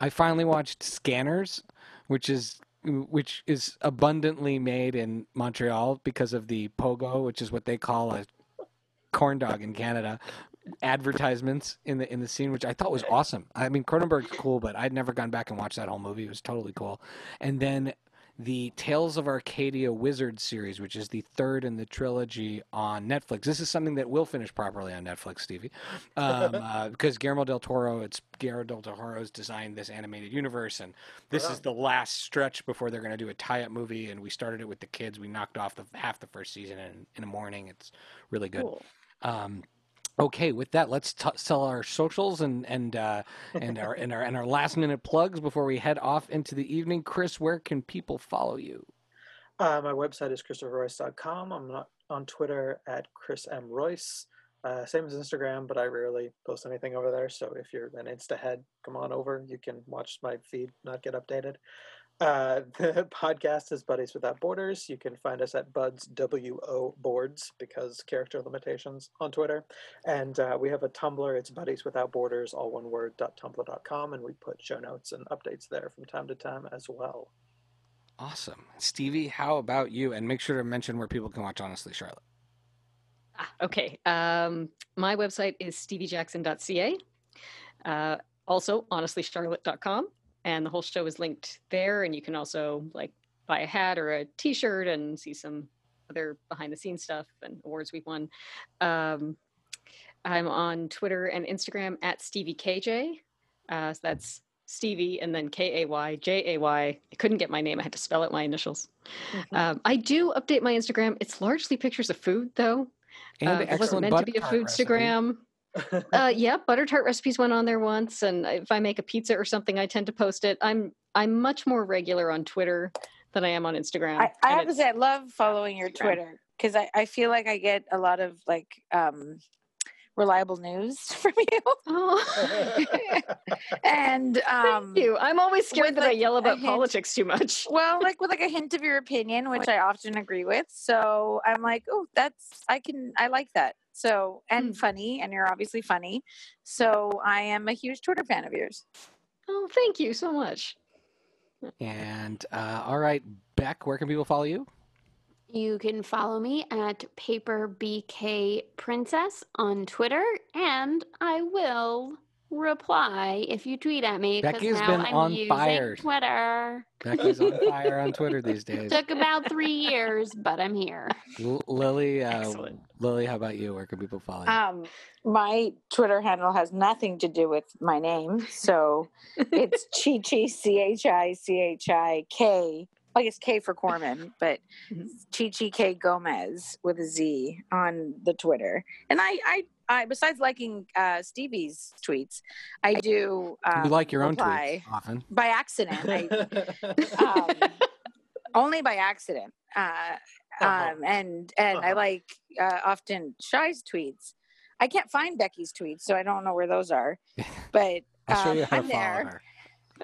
I finally watched Scanners, which is which is abundantly made in Montreal because of the pogo, which is what they call a corn dog in Canada. Advertisements in the in the scene, which I thought was awesome. I mean, Cronenberg's cool, but I'd never gone back and watched that whole movie. It was totally cool. And then the Tales of Arcadia Wizard series, which is the third in the trilogy on Netflix. This is something that will finish properly on Netflix, Stevie, um, [LAUGHS] uh, because Guillermo del Toro. It's Guillermo del Toro's designed this animated universe, and this Wow. is the last stretch before they're going to do a tie-up movie. And we started it with the kids. We knocked off the half the first season in, in a morning. It's really good. Cool. Um, okay, with that, let's t- sell our socials and and uh, and our and our and our last minute plugs before we head off into the evening. Chris, where can people follow you? Uh, my website is christopherroyce.com. I'm on Twitter at Chris M. Royce. Uh, same as Instagram, but I rarely post anything over there. So if you're an Insta head, come on over. You can watch my feed, not get updated. Uh, [LAUGHS] the podcast is Buddies Without Borders. You can find us at Buds WO Boards because character limitations on Twitter. And uh, we have a Tumblr. It's Buddies Without Borders, all one word, .tumblr.com. And we put show notes and updates there from time to time as well. Awesome, Stevie. How about you? And make sure to mention where people can watch Honestly Charlotte. Ah, okay. Um, my website is steviejackson.ca. Uh, also, honestlycharlotte.com. And the whole show is linked there. And you can also like buy a hat or a t-shirt and see some other behind the scenes stuff and awards we've won. Um, I'm on Twitter and Instagram at StevieKJ. Uh, so that's Stevie and then K A Y J A Y. I couldn't get my name. I had to spell out my initials. Mm-hmm. Um, I do update my Instagram. It's largely pictures of food, though. And Uh, the it wasn't excellent meant to be a butter food tart recipe. [LAUGHS] Uh, yeah, butter tart recipes went on there once, and if I make a pizza or something, I tend to post it. I'm I'm much more regular on Twitter than I am on Instagram. I, I have to say, I love following your Instagram. Twitter because I, I feel like I get a lot of like um, reliable news [LAUGHS] from you. Oh, [LAUGHS] and um, thank you. I'm always scared that I yell about hint- politics too much. well, like with like a hint of your opinion, which I often agree with. So I'm like, oh, that's I can I like that. So and Mm. funny, and you're obviously funny. So I am a huge Twitter fan of yours. Oh, thank you so much. And uh, all right, Beck, where can people follow you? You can follow me at Paper BK Princess on Twitter, and I will reply if you tweet at me. 'cause Becky's now been I'm on using fire. Twitter. Becky's on fire on Twitter [LAUGHS] these days. Took about three years, but I'm here. L- Lily, uh, Lily, how about you? Where can people follow you? Um, my Twitter handle has nothing to do with my name, so it's [LAUGHS] Chi Chi C H I C H I K. I guess K for Corman, but Mhm. Chi Chi K Gomez with a Z on the Twitter. And I, I, I besides liking uh, Stevie's tweets, I do. Um, you like your own tweets often. by accident. I, um, [LAUGHS] only by accident. Uh, Uh-huh. um, and and I Uh-huh. like uh, often Shy's tweets. I can't find Becky's tweets, so I don't know where those are. [LAUGHS] But I'll show um, you how I'm to there. her.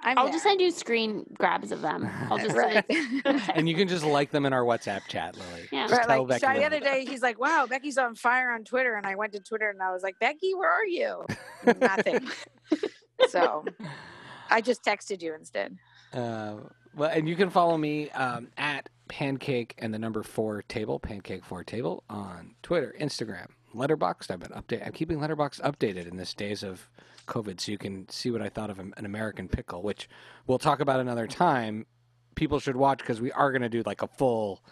I'm I'll there. just send you screen grabs of them. I'll [LAUGHS] just right. [LAUGHS] And you can just like them in our WhatsApp chat, Lily. Yeah. Just Right, tell like Becky Shy the other day, he's like, "Wow, Becky's on fire on Twitter," and I went to Twitter and I was like, "Becky, where are you?" [LAUGHS] Nothing. so I just texted you instead. Uh, well, and you can follow me um, at pancake and the number four table, pancake four table on Twitter, Instagram, Letterboxd. I've been update. I'm keeping Letterboxd updated in this days of COVID, so you can see what I thought of an an American Pickle, which we'll talk about another time. People should watch because we are going to do like a full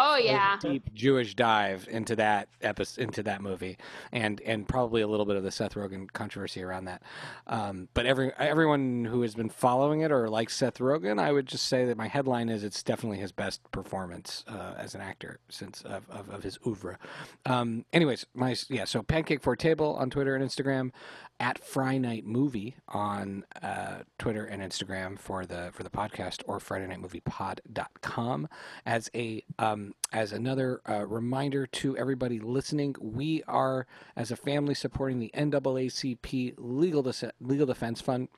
Oh yeah. deep Jewish dive into that episode, into that movie, and and probably a little bit of the Seth Rogen controversy around that. Um, but every everyone who has been following it or likes Seth Rogen, I would just say that my headline is it's definitely his best performance uh, as an actor since of, of, of his oeuvre. Um, anyways, my yeah, so Pancake for Table on Twitter and Instagram, at Friday Night Movie on uh, Twitter and Instagram for the for the podcast or Friday Night Movie Pod.com as a um, as another uh, reminder to everybody listening, we are as a family supporting the NAACP Legal Dece- Legal Defense Fund.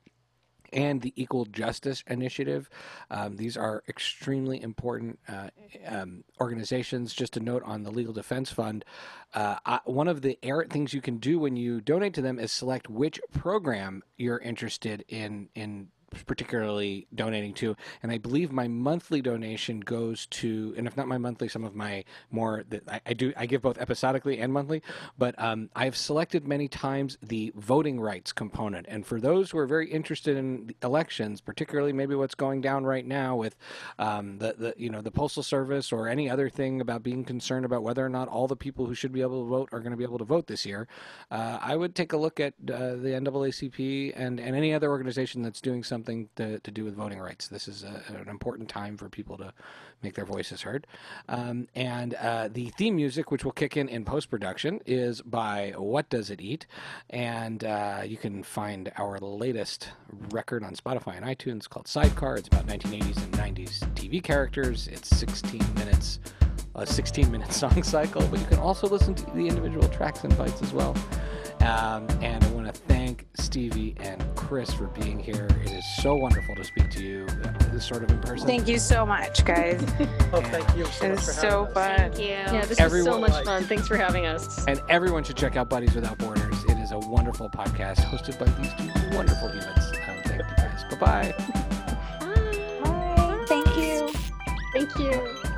and the Equal Justice Initiative. Um, these are extremely important uh, um, organizations. Just a note on the Legal Defense Fund. Uh, I, one of the er- things you can do when you donate to them is select which program you're interested in in particularly donating to. And I believe my monthly donation goes to, and if not my monthly, some of my more that I, I do, I give both episodically and monthly. But um, I've selected many times the voting rights component. And for those who are very interested in elections, particularly maybe what's going down right now with um, the, the, you know, the postal service or any other thing about being concerned about whether or not all the people who should be able to vote are going to be able to vote this year, uh, I would take a look at uh, the NAACP and, and any other organization that's doing something something to, to do with voting rights. This is a, an important time for people to make their voices heard. Um, and uh, the theme music, which will kick in in post production, is by What Does It Eat? And uh, you can find our latest record on Spotify and iTunes called Sidecar. It's about 1980s and 90s TV characters. It's 16 minutes a 16 minute [LAUGHS] song cycle, but you can also listen to the individual tracks and bites as well. Um, and I want to thank Stevie and Chris for being here. It is so wonderful to speak to you, uh, this sort of in person. Thank you so much, guys. [LAUGHS] oh, thank you so it much was so us. fun. Thank you. Yeah, this Everyone- was so much fun. Thanks for having us. And everyone should check out Buddies Without Borders. It is a wonderful podcast hosted by these two wonderful humans. Um, thank you guys. Bye bye. Bye. Thank you. Thank you.